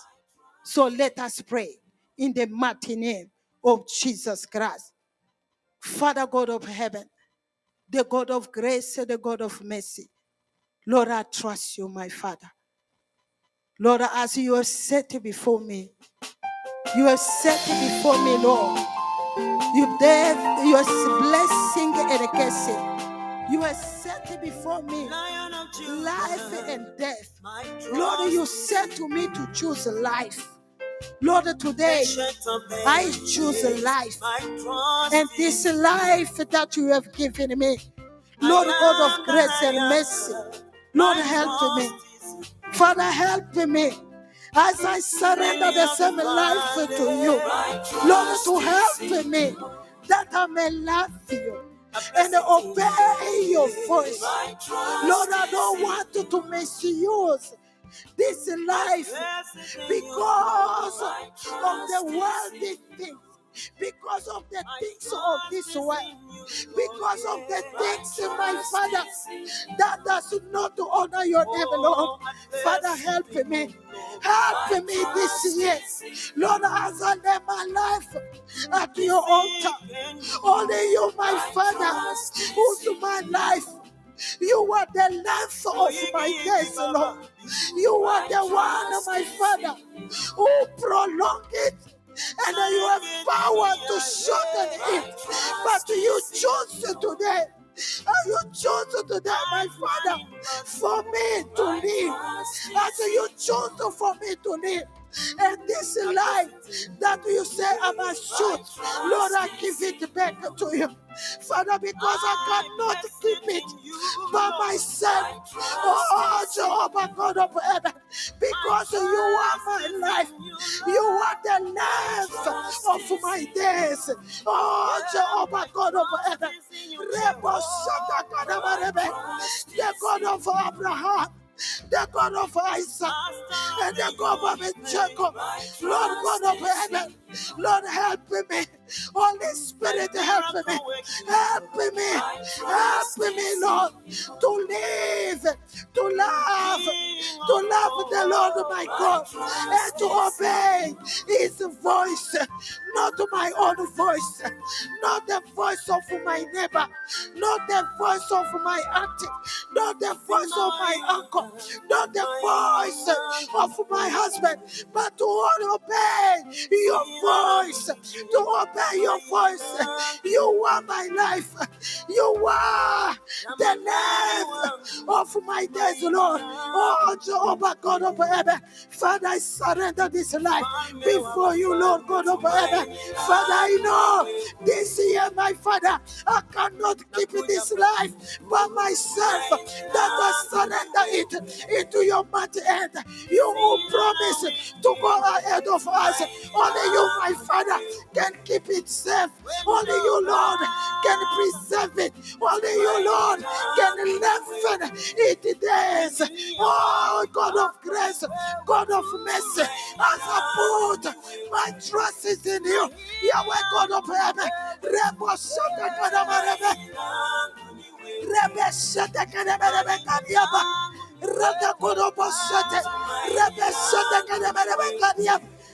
So let us pray in the mighty name of Jesus Christ, Father God of heaven, the God of grace, the God of mercy. Lord, I trust you, my Father. Lord, as you have set before me, you have set before me, Lord. You are blessing and cursing. You have before me life and death. Lord, you said to me to choose life. Lord, today I choose life. And this life that you have given me, Lord God of grace and mercy, Lord, help me. Father, help me as I surrender the same life to you. Lord, to help me that I may love you and obey your voice. Lord, I don't want to misuse this life because of the worldly things, because of the things of this world, because of the things, my Father, that does not honor your name, Lord. Father, help me. Help me this year. Lord, as I lay my life at your altar, only you, my Father, who's my life. You are the life of my days, Lord. You are the one, my Father, who prolong it. And you have power to shorten it. But you choose today. And you chose today, my Father, for me to live. As you chose for me to live. And this life that you say I must shoot, Lord, I give it back to you. Father, because I cannot keep it by myself. Oh, oh Jehovah God of heaven, because you are my life. You are the length of my days. Oh, Jehovah God of heaven, the God of Abraham. The God of Isaac, and the God of Jacob. Lord God of heaven, Lord, help me. Holy Spirit, help me. Help me. Help me, Lord, to live, to love, to love the Lord my God, and to obey His voice, not my own voice, not the voice of my neighbor, not the voice of my auntie, not the voice of my uncle, not the voice of my husband, but to obey your voice, to obey your voice. You are my life. You are the length of my days, Lord. Oh, Jehovah God of heaven. Father, I surrender this life before you, Lord God of heaven. Father, I know this year, my Father, I cannot keep this life by myself. That I surrender it into your mighty hand. You who promise to go ahead of us. Only you, my Father, can keep it safe. Only you, Lord, can preserve it. Only you, Lord, can lengthen it days. Oh, God of grace, God of mercy, as I put my trust is in you. Yahweh, God of heaven. Rebo Shaka Kadamarebe. Rebe Kodobo Shate. Rebe.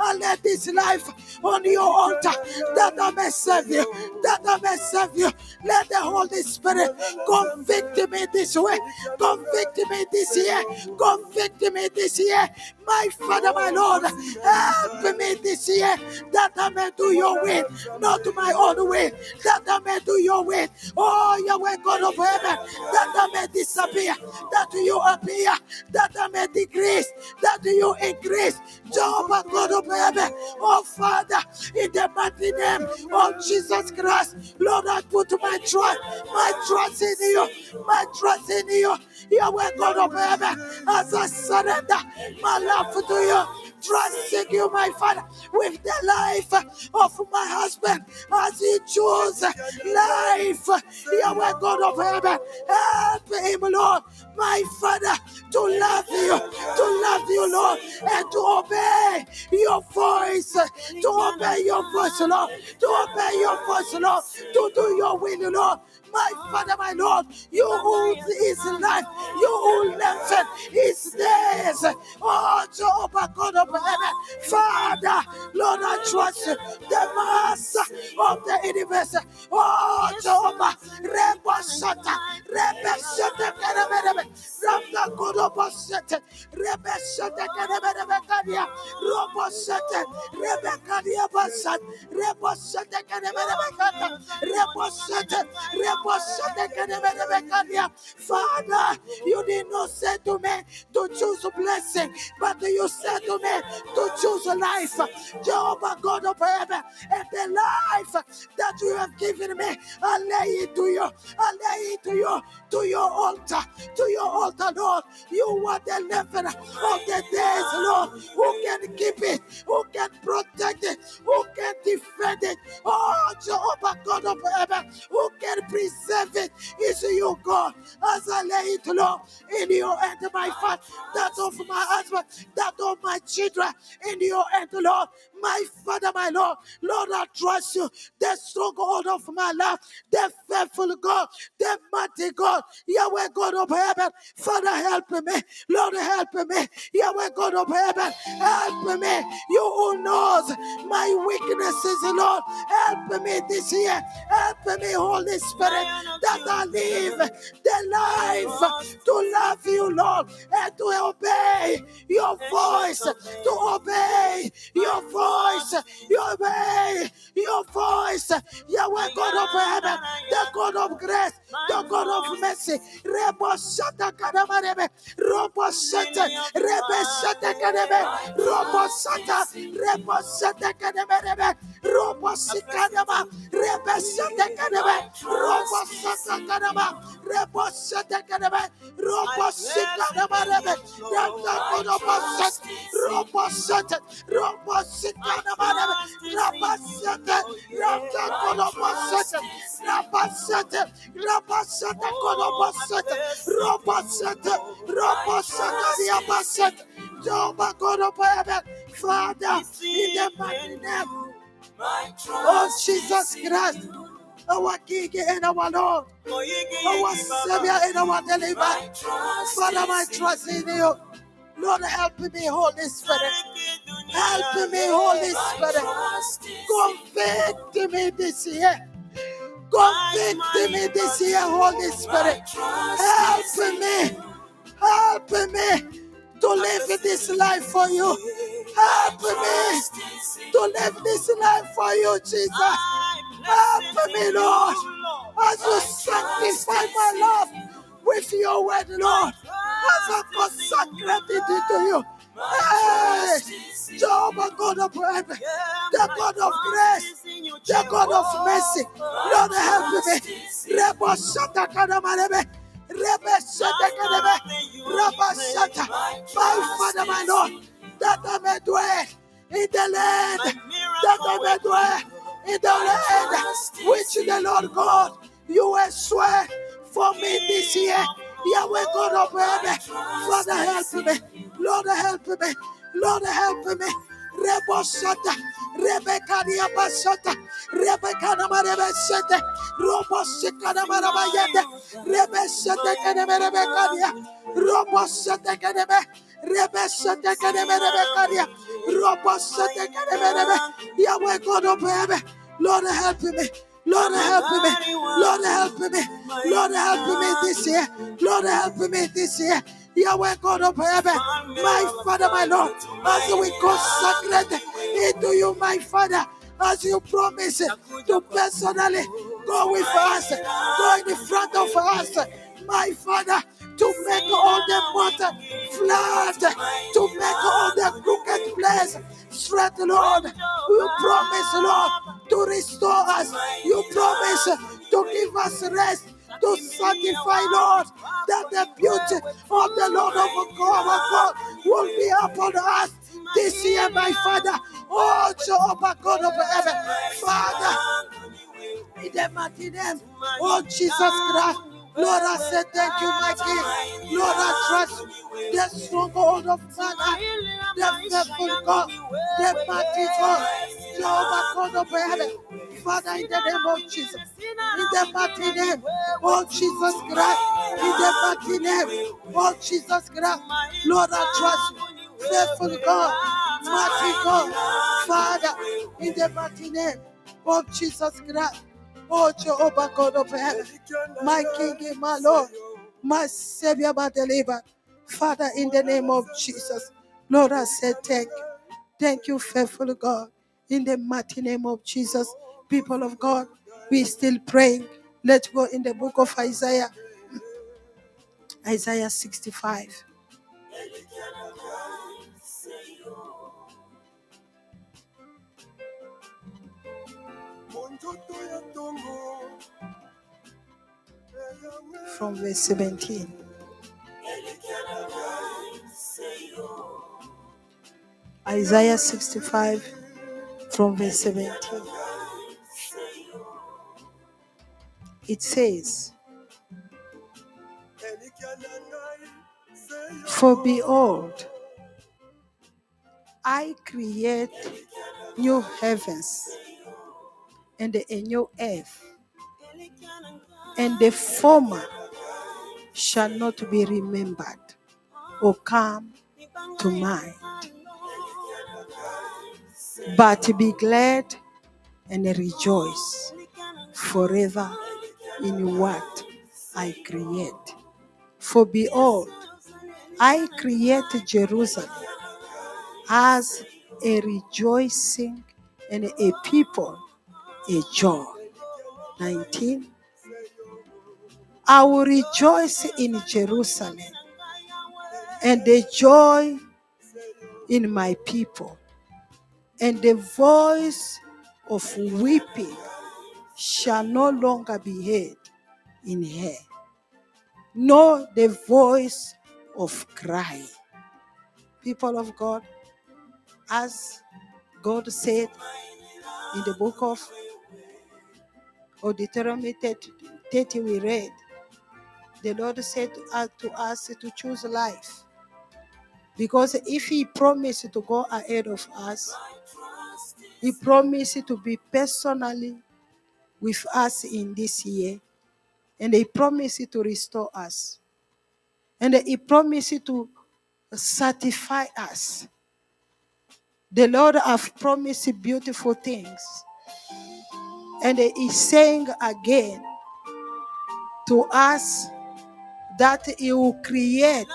I let this life on your altar. That I may serve you, that I may serve you. Let the Holy Spirit convict me this way, convict me this year, convict me this year. My Father, my Lord, help me this year. That I may do your will, not my own will, that I may do your will. Oh, Yahweh God of heaven, that I may disappear, that you appear, that I may decrease, that you increase. Jehovah God of oh Father, in the mighty name of Jesus Christ, Lord, I put my trust, my trust in you, my trust in you, Yahweh God of heaven, as I surrender my life to you trusting you, my Father, with the life of my husband as he chose life. Yahweh God of heaven, help him, Lord, my Father, to love you, to love you, Lord, and to obey your voice, to obey your voice, Lord, to obey your voice, Lord, to do your will, Lord. My Father, my Lord, you who is life, you who lengthen his days. Oh, Jehovah, God of heaven, Father, Lord, I trust you, the Master of the universe. Oh, Jehovah, Reba Shata, Reba Shata, Kodobo Shata, Reba Shata, Reba Kadia, Robo Shata, Kadia Basat, Reba Shata, Reba Kata, Reba Shata, Reba Shata, Reba Father, you did not say to me to choose a blessing, but you said to me to choose life. Jehovah God of heaven, and the life that you have given me, I lay it to you. I lay it to you, to your altar, to your altar, Lord. You are the leaven of the days, Lord. Who can keep it? Who can protect it? Who can defend it? Oh, Jehovah God of heaven, who can preserve it? Is you, God. As I lay it, low in your hand, my father, that of my husband, that of my children, in your hand, Lord. My Father, my Lord, Lord, I trust you. The stronghold of my life, the faithful God, the mighty God, Yahweh God of heaven. Father, help me. Lord, help me. Yahweh God of heaven, help me. You who knows my weaknesses, Lord, help me this year. Help me, Holy Spirit, that I live the life to love you, Lord, and to obey your voice, to obey your voice, you obey your voice. Yahweh God of heaven, the God of grace, the God of mercy. Rebo shata kadamarebe, robo shata, rebe shata kadebe, robo shata, rebo shata kadamarebe, robo shikadama, rebe shata kadebe, robo shata kadama, rebo shata kadebe, robo shata, robo shata, robo robo shata, yanda kodobo shata, robo shata, robo shata kodobo shata, robo shata, robo shata, diabashata, Jehovah God of heaven, Father, in the mighty name. of oh, Jesus Christ, our King and our Lord, our Savior and our Deliverer. Father, my trust in you. Lord, help me, Holy Spirit. Help me, Holy Spirit. Convict me this year. Convict me this year, Holy Spirit. Help me. Help me to live this life for you. Help me to live this life for you, Jesus. Help me, Lord, as you sanctify my life with your word, Lord, as I consecrate it to you. Hey, Jehovah God of heaven, the God of grace, the God of mercy, Lord, help me. Rebo shata kadamarebe. Rebe shata kadebe. Reba shata. My Father, my Lord, that I may dwell in the land, that I may dwell in the land which the Lord God you will swear for me this year. Yahweh God of heaven, Father help me, Lord help me, Lord help me. Rebo shata, Rebecca Diabashata, Rebecca Namarebe Sete, Robo Shikana Marabayete, Rebe Sete Kanemerebecadia, Robo Sete Kaneme, Rebe Sete Kanemerebecadia, Robo Sete Kanemerebe, Yahweh God of heaven, Lord help me. Lord help me. Lord help me. Lord help me this year. Lord help me this year. Yahweh God of heaven, my Father, my Lord, as we consecrate into you, my Father, as you promise to personally go with us, go in front of us, my Father, to make all the water flood, to make all the crooked place straight, Lord. You promise, Lord, to restore us. You promise to give us rest, to sanctify, Lord, that the beauty of the Lord of God, our God will be upon us this year, my Father. Oh, Jehovah God of heaven, Father, in the mighty name of Jesus Christ. Lord, I say thank you, my King. Lord, I trust you. the stronghold of man, the faithful God, the mighty God, Jehovah God of heaven. Father, in the name of oh, Jesus, in the mighty name. Of oh, Jesus Christ, in the mighty name. of Jesus Christ, Lord, I trust you. Faithful God, mighty God, Father, in the mighty name. Of Jesus Christ. Oh, Jehovah God of heaven, my King and my Lord, my Savior, my deliverer. Father, in the name of Jesus, Lord, I say thank you. Thank you, faithful God. In the mighty name of Jesus, people of God, we still praying. Let's go in the book of Isaiah, Isaiah 65. From verse 17. Isaiah 65 from verse 17. It says, For behold, I create new heavens and the new earth, and the former shall not be remembered or come to mind. But be glad and rejoice forever in what I create. For behold, I create Jerusalem as a rejoicing and a people a joy. 19. I will rejoice in Jerusalem and the joy in my people, and the voice of weeping shall no longer be heard in her, nor the voice of crying. People of God, as God said in the book of Deuteronomy 30, 30 we read, the Lord said to us, to us to choose life. Because if He promised to go ahead of us, He promised to be personally with us in this year, and He promised to restore us, and He promised to satisfy us. The Lord have promised beautiful things, and He saying again to us that He will create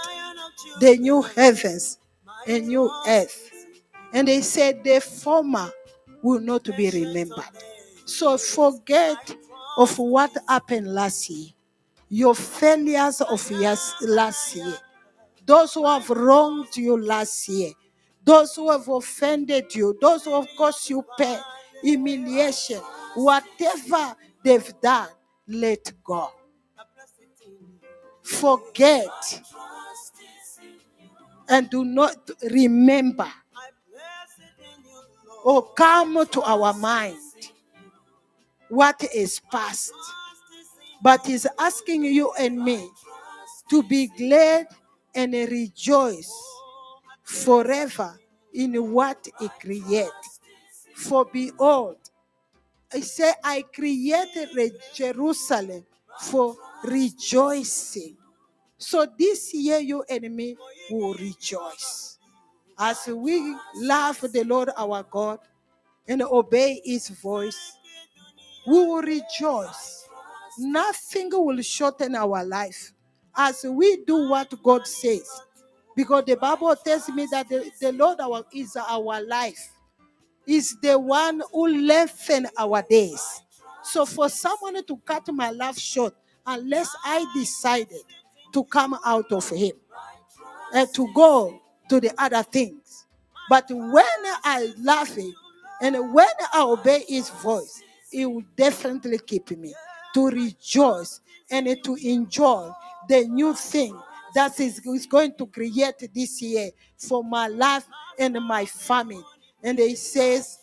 the new heavens and new earth. And He said the former will not be remembered. So forget of what happened last year, your failures of yes, last year, those who have wronged you last year, those who have offended you, those who have caused you pain, humiliation, whatever they've done, let go. Forget and do not remember or come to our mind what is past, but is asking you and me to be glad and rejoice forever in what He creates. For behold, I say, I created Jerusalem for rejoicing. So this year, your enemy will rejoice as we love the Lord our God and obey His voice. We will rejoice. Nothing will shorten our life as we do what God says. Because the Bible tells me that the, the Lord our, is our life, is the one who lengthen our days. So for someone to cut my life short, unless I decided to come out of Him and to go to the other things. But when I love Him and when I obey His voice, He will definitely keep me to rejoice and to enjoy the new thing that is, is going to create this year for my life and my family. And He says,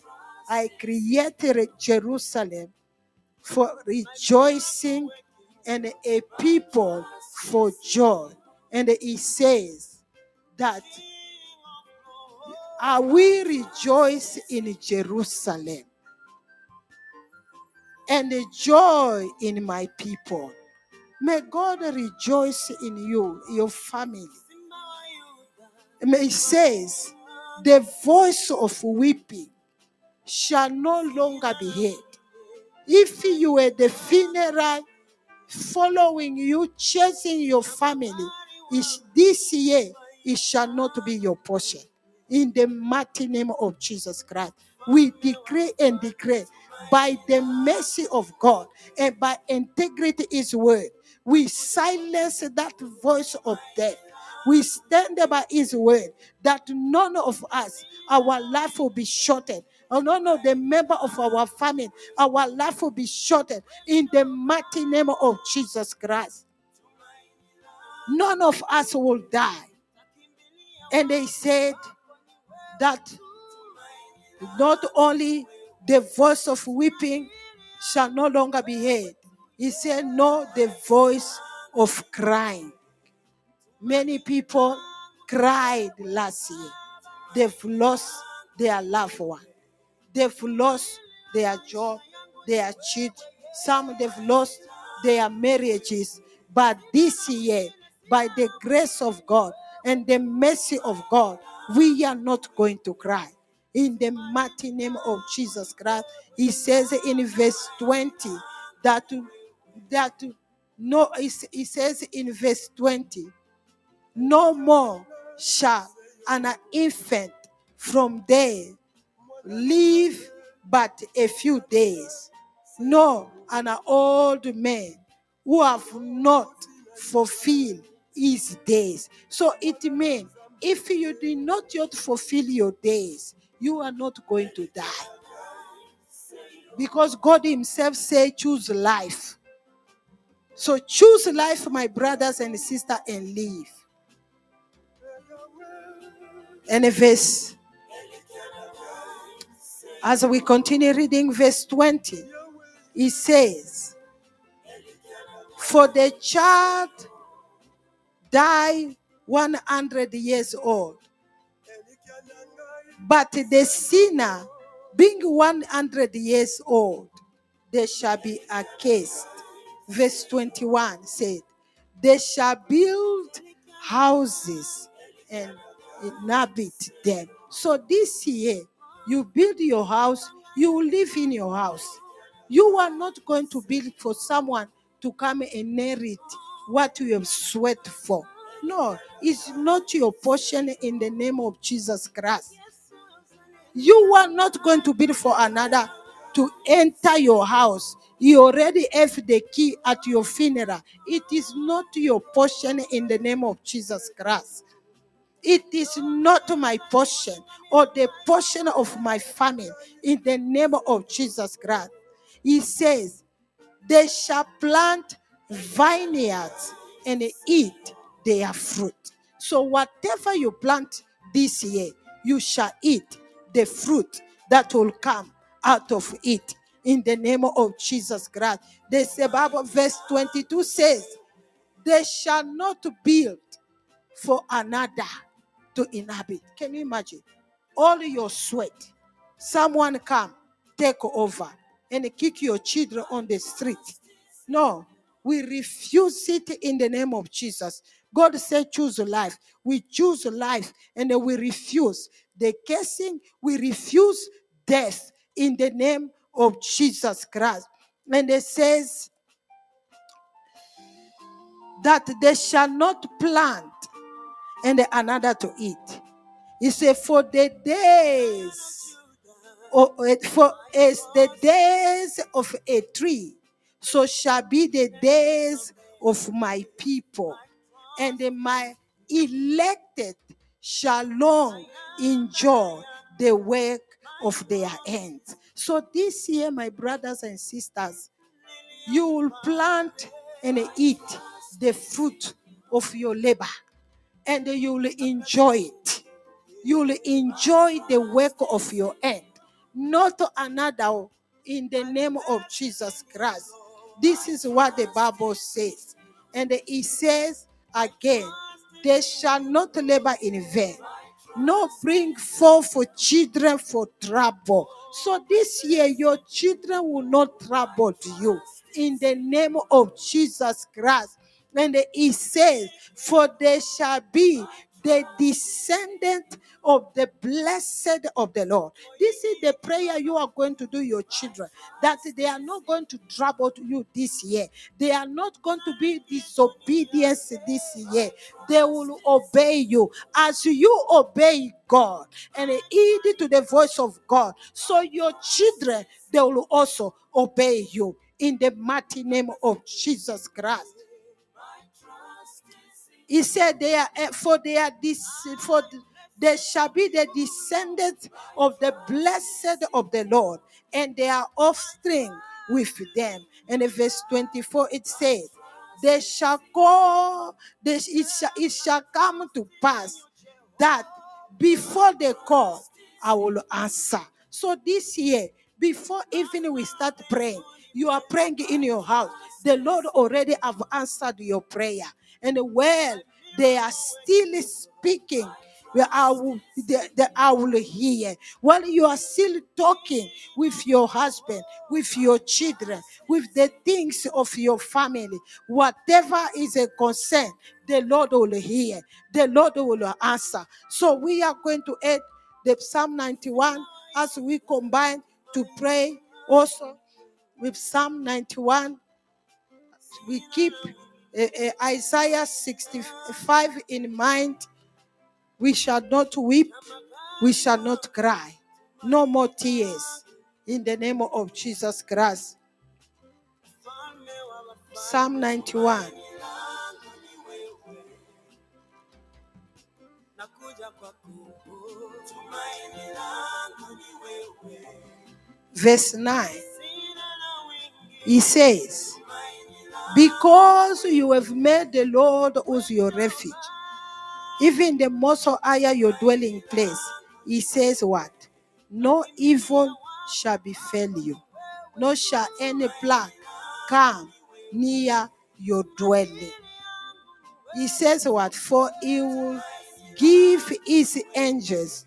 I created Jerusalem for rejoicing and a people for joy. And he says that I will rejoice in Jerusalem and joy in my people. May God rejoice in you, your family. He says, the voice of weeping shall no longer be heard. If you were the funeral following you, chasing your family, is this year it shall not be your portion. In the mighty name of Jesus Christ, we decree and declare by the mercy of God and by integrity His word, We silence that voice of death. We stand by his word that none of us, our life will be shortened. Oh, none of the member of our family, our life will be shortened in the mighty name of Jesus Christ. None of us will die. And they said that not only the voice of weeping shall no longer be heard, he said, No, the voice of crying. Many people cried last year. They've lost their loved one. They've lost their job, their cheat. Some they've lost their marriages. But this year, by the grace of God and the mercy of God, we are not going to cry. In the mighty name of Jesus Christ, He says in verse 20 that that no, he says in verse 20, no more shall an infant from there live but a few days. No, an old man who have not fulfilled his days. So it means if you did not yet fulfill your days, you are not going to die. Because God Himself said, choose life. So choose life, my brothers and sisters, and live. And verse, as we continue reading verse 20, it says, For the child die 100 years old, but the sinner, being 100 years old, they shall be accursed. Verse 21 said, They shall build houses and inhabit them. So this year, you build your house, you live in your house. You are not going to build for someone to come and inherit what you have sweat for. No, it's not your portion in the name of Jesus Christ. You are not going to build for another to enter your house. You already have the key at your funeral. It is not your portion in the name of Jesus Christ. It is not my portion or the portion of my family in the name of Jesus Christ. He says, They shall plant vineyards and eat their fruit. So, whatever you plant this year, you shall eat the fruit that will come out of it in the name of Jesus Christ. The Bible verse 22 says, They shall not build for another to inhabit. Can you imagine? All your sweat, someone come, take over, and kick your children on the street. No, we refuse it in the name of Jesus. God said, choose life. We choose life and we refuse the cursing, we refuse death in the name of Jesus Christ. And it says that they shall not plant and another to eat. He said, For the days, or eh, for as the days of a tree, so shall be the days of my people, and my elected shall long enjoy the work of their hands. So this year, my brothers and sisters, you will plant and eat the fruit of your labor, and you will enjoy it. You will enjoy the work of your hand, not another oh, in the name of Jesus Christ. This is what the Bible says. And it says again, they shall not labor in vain, nor bring forth for children for trouble. So this year, your children will not trouble you in the name of Jesus Christ. And he says, For they shall be the descendant of the blessed of the Lord. This is the prayer you are going to do your children that they are not going to trouble you this year. They are not going to be disobedience this year. They will obey you as you obey God and heed to the voice of God. So your children they will also obey you in the mighty name of Jesus Christ. He said, "They are eh, for they are this for they shall be the descendants of the blessed of the Lord, and their offspring with them." And in verse 24, it says, They shall go, they, it, shall, it shall come to pass that before they call, I will answer. So this year, before even we start praying, you are praying in your house. The Lord already have answered your prayer. And well, they are still speaking. I will, the, the, I will hear. While you are still talking with your husband, with your children, with the things of your family, whatever is a concern, the Lord will hear. The Lord will answer. So we are going to add the Psalm 91 as we combine to pray also with Psalm 91. We keep uh, uh, Isaiah 65 in mind. We shall not weep, we shall not cry. No more tears. In the name of Jesus Christ. Psalm 91. Verse 9. He says, Because you have made the Lord who's your refuge, even the most higher your dwelling place, he says, What? No evil shall befall you, nor shall any plague come near your dwelling. He says, What? For he will give his angels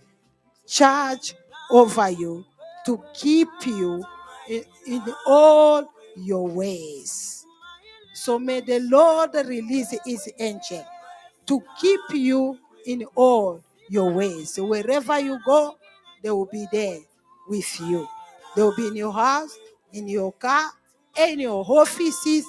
charge over you to keep you in, in all your ways. So may the Lord release his angel to keep you in all your ways. So wherever you go, they will be there with you. They will be in your house, in your car, in your offices,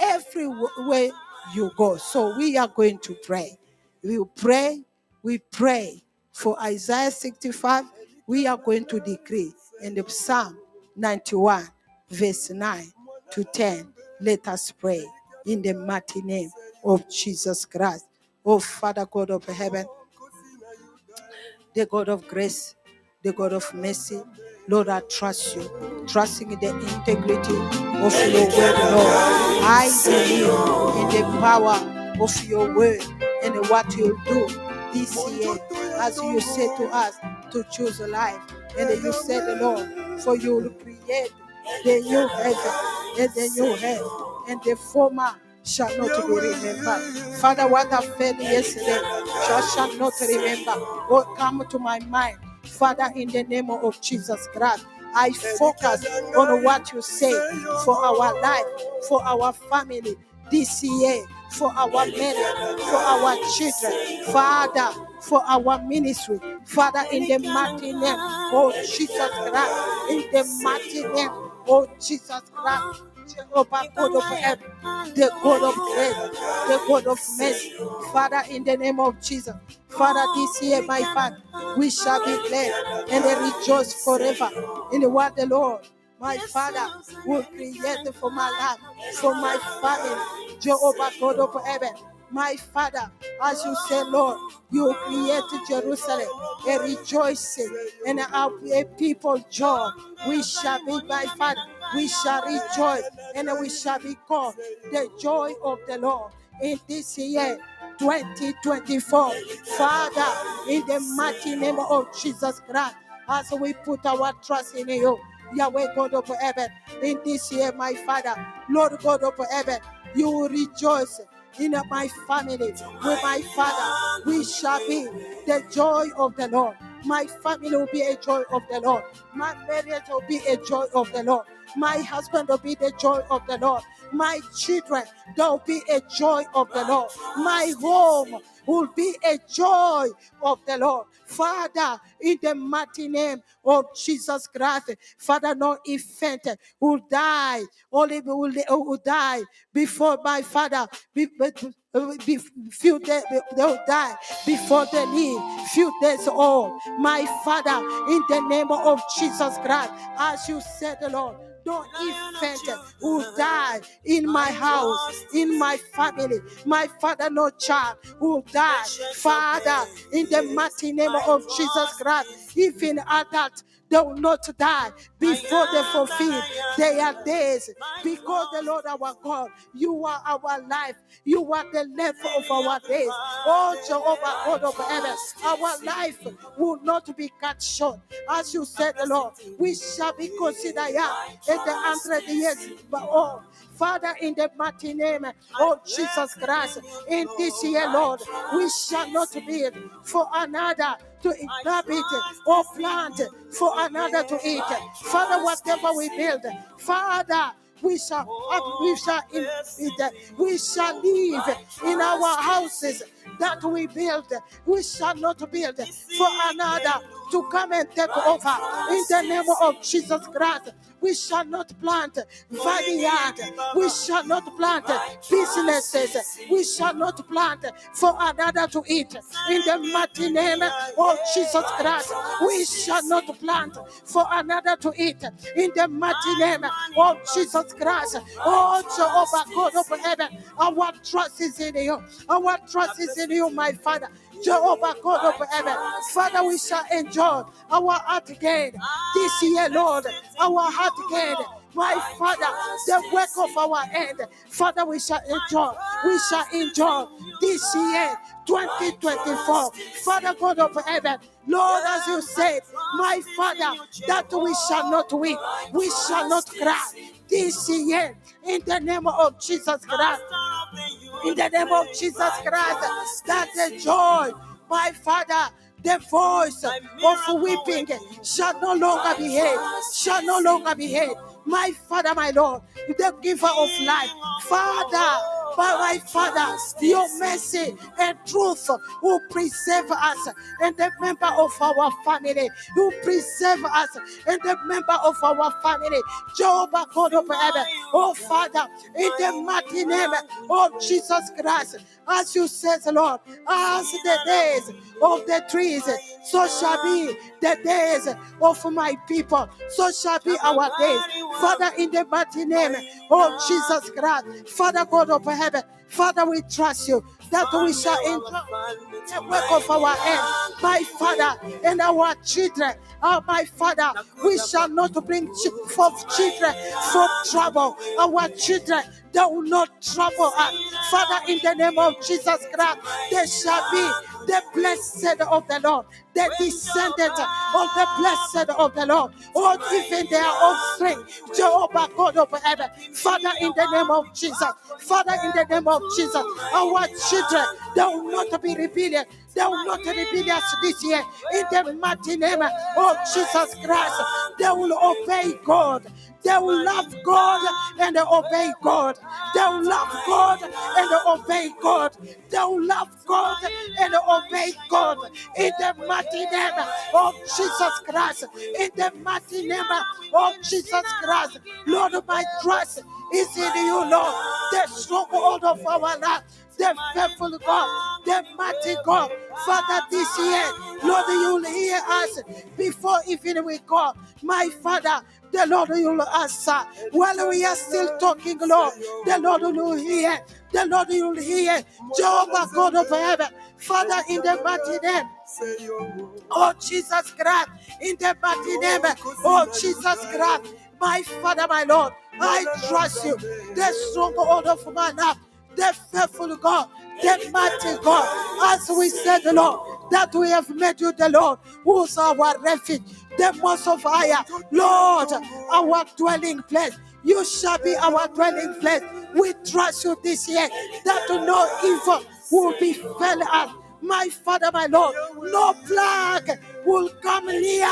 everywhere you go. So we are going to pray. We pray, we pray for Isaiah 65. We are going to decree in the Psalm 91, verse 9 to 10. Let us pray in the mighty name of Jesus Christ. Oh, Father God of heaven, the God of grace, the God of mercy, Lord, I trust you, trusting in the integrity of your word, Lord. I believe in the power of your word and what you'll do this year, as you said to us to choose a life. And you said, Lord, for you will create the new heaven and the new hell, and the former shall not be remembered. Father, what I felt yesterday shall, shall not remember. Oh, come to my mind. Father, in the name of Jesus Christ, I focus on what you say for our life, for our family this year, for our marriage, for our children, Father, for our ministry, Father, in the mighty name of Jesus Christ, in the mighty name of Jesus Christ. Jehovah God of heaven, the God of grace, the God of mercy. Father, in the name of Jesus, Father, this year, my Father, we shall be glad and rejoice forever in the word of the Lord. My Father will create for my life, for my family, Jehovah God of heaven. My Father, as you say, Lord, you created Jerusalem a rejoicing and a people joy. We shall be, my Father, we shall rejoice and we shall be called the joy of the Lord in this year 2024. Father, in the mighty name of Jesus Christ, as we put our trust in you, Yahweh God of heaven, in this year, my Father, Lord God of heaven, you will rejoice in my family with my father. We shall be the joy of the Lord. My family will be a joy of the Lord. My marriage will be a joy of the Lord. My husband will be the joy of the Lord. My children, there will be a joy of the Lord. My home will be a joy of the Lord. Father, in the mighty name of Jesus Christ, Father, no infant will die, only will, will die before my Father. Be, few days they will die before they leave. Few days old, my Father, in the name of Jesus Christ, as you said, the Lord no infant will die in my house, in my family. My father, no child will Father, in the mighty name of Jesus Christ, even adults they will not die before they fulfill their days. Because the Lord our God, you are our life. You are the length of our days. Oh Jehovah God of heaven, our life will not be cut short. As you said, the Lord, we shall be considered young in the hundred years. But oh, Father, in the mighty name of Jesus Christ, in this year, Lord, we shall not build for another to inhabit or plant for another to eat. Father, whatever we build, Father, we shall we shall in, we shall live in our houses that we build. We shall not build for another to come and take over in the name of Jesus Christ. We shall not plant vineyard. We shall not plant businesses. We shall not plant for another to eat. In the mighty name of Jesus Christ, we shall not plant for another to eat. In the mighty name oh, of Jesus Christ, oh Jehovah God of heaven, our trust is in you. Our trust is in you, my Father. Jehovah God of heaven. Father, we shall enjoy our heart again this year, Lord. Our heart again. My Father, the work of our hand, Father, we shall enjoy. We shall enjoy this year, 2024. Father God of heaven, Lord, as you said, my Father, that we shall not weep, we shall not cry this year in the name of Jesus Christ in the name of Jesus Christ. That the joy, my Father, the voice of weeping shall no longer be heard, shall no longer be heard. My Father, my Lord, the giver of life, Father. My Father, your mercy and truth will preserve us and the member of our family. You preserve us and the member of our family. Jehovah God of heaven. Oh Father, in the mighty name of Jesus Christ, as you said, Lord, as the days of the trees, so shall be the days of my people, so shall be our days. Father, in the mighty name of Jesus Christ, Father God of heaven, Father, we trust you that we shall enjoy the work of our hands, my Father, and our children. Oh, my Father, we shall not bring forth children from trouble. Our children, they will not trouble us. Father, in the name of Jesus Christ, they shall be the blessed of the Lord, the descendant of the blessed of the Lord, or even their offspring, Jehovah God of heaven. Father, in the name of Jesus, Father, in the name of Jesus, our children, they will not be rebellious. They will not be rebellious this year. In the mighty name of Jesus Christ, they will obey God. They will love God and obey God. They will love God and obey God. They will love God and obey God. In the mighty name of Jesus Christ. In the mighty name of Jesus Christ. Lord, my trust is in you, Lord. The stronghold of our life the faithful God, the mighty God. Father, this year, Lord, you'll hear us before even we call. My Father, the Lord you will answer. While we are still talking, Lord, the Lord will hear. The Lord will hear. Jehovah God of heaven, Father, in the mighty name. Oh Jesus Christ, in the mighty name, oh Jesus Christ, my Father, my Lord, I trust you. The stronghold of my life, the faithful God, the mighty God, as we said, the Lord, that we have made you the Lord, who's our refuge the most of higher. Lord, our dwelling place. You shall be our dwelling place. We trust you this year that no evil will befell us. My Father, my Lord, no plague will come near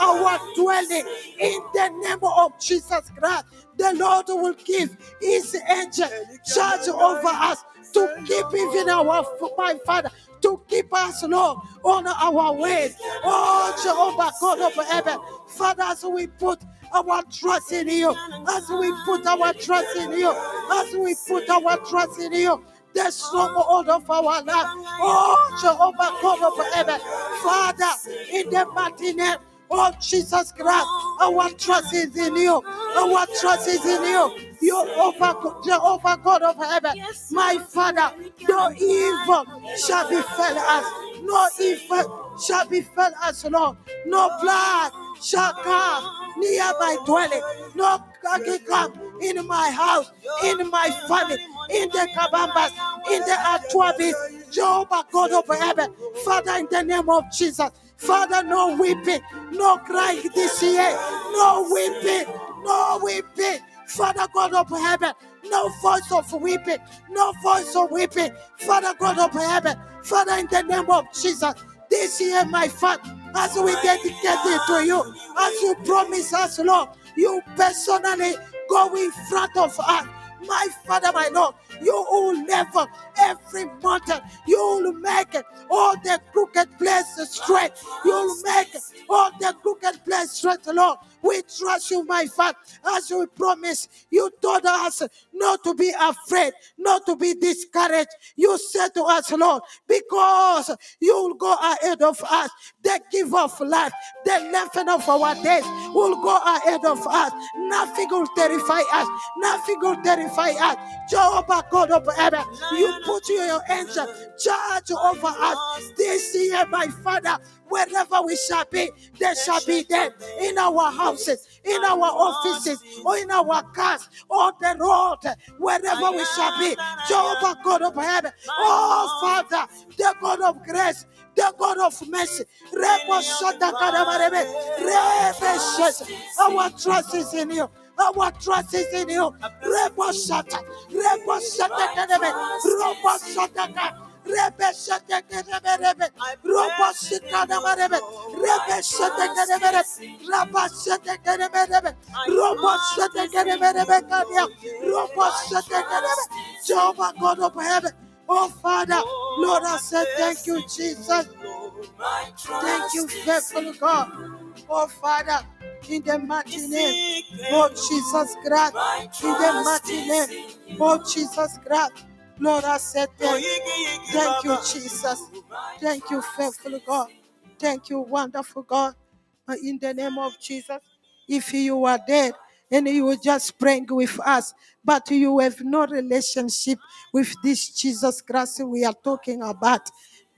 our dwelling in the name of Jesus Christ. The Lord will give his angel charge over us to keep even our my Father to keep us, Lord, on our ways. Oh, Jehovah God of heaven, Father, as we put our trust in you, as we put our trust in you, as we put our trust in you, the stronghold of our life. Oh, Jehovah God of heaven, Father, in the mighty name Oh, Jesus Christ, our trust is in you. Our trust is in you. You over Jehovah God of heaven. My Father, no evil shall befall us. No evil shall befall us, Lord. No blood shall come near my dwelling. No can come in my house, in my family, in the Kabambas, in the Atuabis. Jehovah God of heaven. Father, in the name of Jesus. Father, no weeping, no crying this year, no weeping, no weeping. Father God of heaven, no voice of weeping, no voice of weeping. Father God of heaven, Father, in the name of Jesus, this year, my Father, as we dedicate it to you, as you promise us, Lord, you personally go in front of us. My Father, my Lord, you will never, every mountain, you will make it all the crooked places straight. You will make it all the crooked places straight, Lord. We trust you, my Father, as we promise. You told us not to be afraid, not to be discouraged. You said to us, Lord, because you will go ahead of us, the give of life, the lengthening of our days will go ahead of us. Nothing will terrify us. Nothing will terrify us. Jehovah God of heaven, you put your angel uh, charge over us this year, my Father. Wherever we shall be, there shall be them in our houses, in our offices, or in our cars, on the road, wherever we shall be. Jehovah God of heaven, oh Father, the God of grace, the God of mercy. Our trust is in you. Our trust is in you. Rebo shata. Rebo shata kadebe. Robo shata Rebe shata kadebe rebe. Robo shata kadebe. Rebe shata kadebe rebe. Raba shata kadebe rebe. Robo shata kadebe rebe kadia. Robo shata kadebe. Jehovah God of heaven. Oh Father, Lord, I said thank you, Jesus. Thank you, faithful God. Oh Father, in the mighty name of Jesus Christ, in the mighty name of Jesus Christ. Lord, I said thank you. Thank you, Jesus. Thank you, faithful God. Thank you, wonderful God. In the name of Jesus, if you are dead and you were just praying with us, but you have no relationship with this Jesus Christ we are talking about,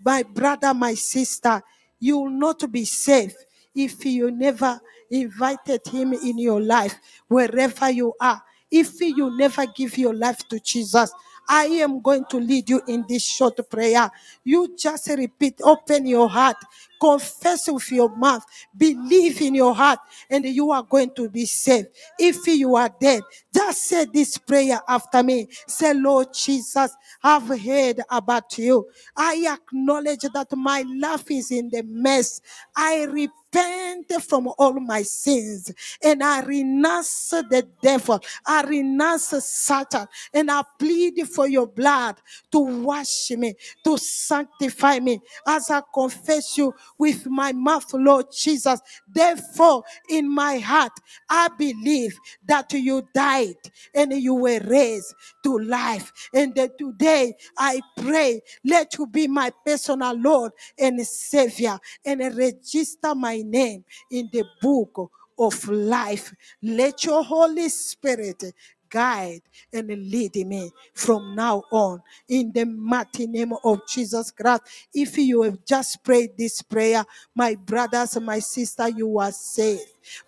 my brother, my sister, you will not be safe if you never invited him in your life, wherever you are. If you never give your life to Jesus, I am going to lead you in this short prayer. You just repeat, open your heart, confess with your mouth, believe in your heart, and you are going to be saved. If you are dead, just say this prayer after me. Say, Lord Jesus, I've heard about you. I acknowledge that my life is in the mess. I repent from all my sins and I renounce the devil. I renounce Satan and I plead for your blood to wash me, to sanctify me as I confess you with my mouth, Lord Jesus. Therefore, in my heart, I believe that you died and you were raised to life. And that today I pray, let you be my personal Lord and Savior and register my name in the book of life. Let your Holy Spirit guide and lead me from now on in the mighty name of Jesus Christ. If you have just prayed this prayer, my brothers and my sister, you are saved.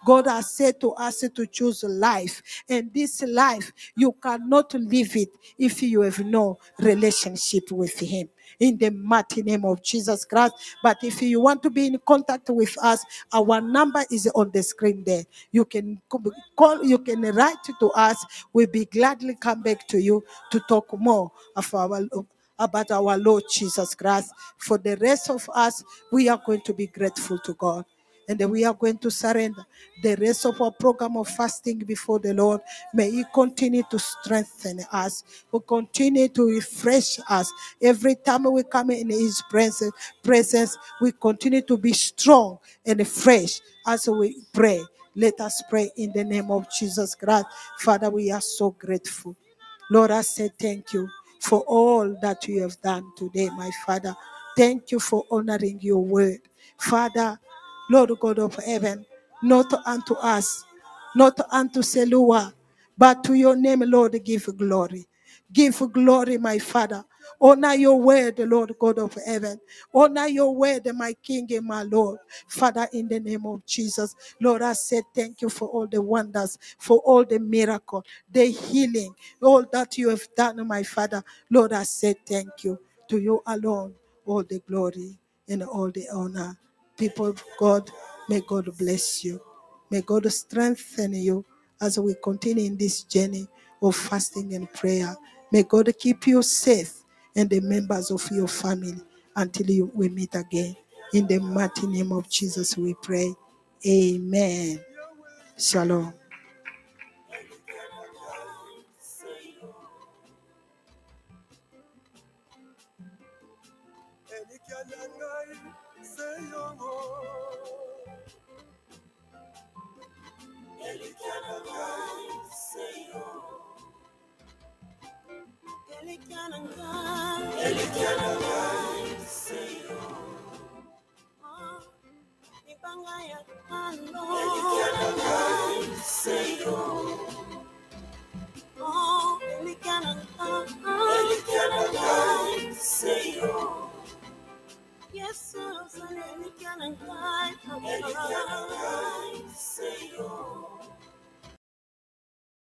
God has said to us to choose life, and this life you cannot live it if you have no relationship with Him in the mighty name of Jesus Christ. But if you want to be in contact with us, our number is on the screen there. You can call, you can write to us. We'll be gladly come back to you to talk more of our about our Lord Jesus Christ. For the rest of us, we are going to be grateful to God. And we are going to surrender the rest of our program of fasting before the Lord. May He continue to strengthen us, will continue to refresh us. Every time we come in His presence, presence, we continue to be strong and fresh as we pray. Let us pray in the name of Jesus Christ. Father, we are so grateful. Lord, I say thank you for all that you have done today, my Father. Thank you for honoring your word. Father, Lord God of heaven, not unto us, not unto Selua, but to your name, Lord, give glory. Give glory, my Father. Honor your word, Lord God of heaven. Honor your word, my King and my Lord. Father, in the name of Jesus, Lord, I say thank you for all the wonders, for all the miracle, the healing, all that you have done, my Father. Lord, I say thank you. To you alone, all the glory and all the honor. People of God, may God bless you. May God strengthen you as we continue in this journey of fasting and prayer. May God keep you safe and the members of your family until you, we meet again. In the mighty name of Jesus, we pray. Amen. Shalom. Ele quer amar, Senhor. Ele quer andar, Ele quer amar, Senhor. Ah, me paga e. Ele quer Senhor. Oh, Ele quer andar, Ele quer amar, Senhor. Yes, so let me get a guide. Say, oh.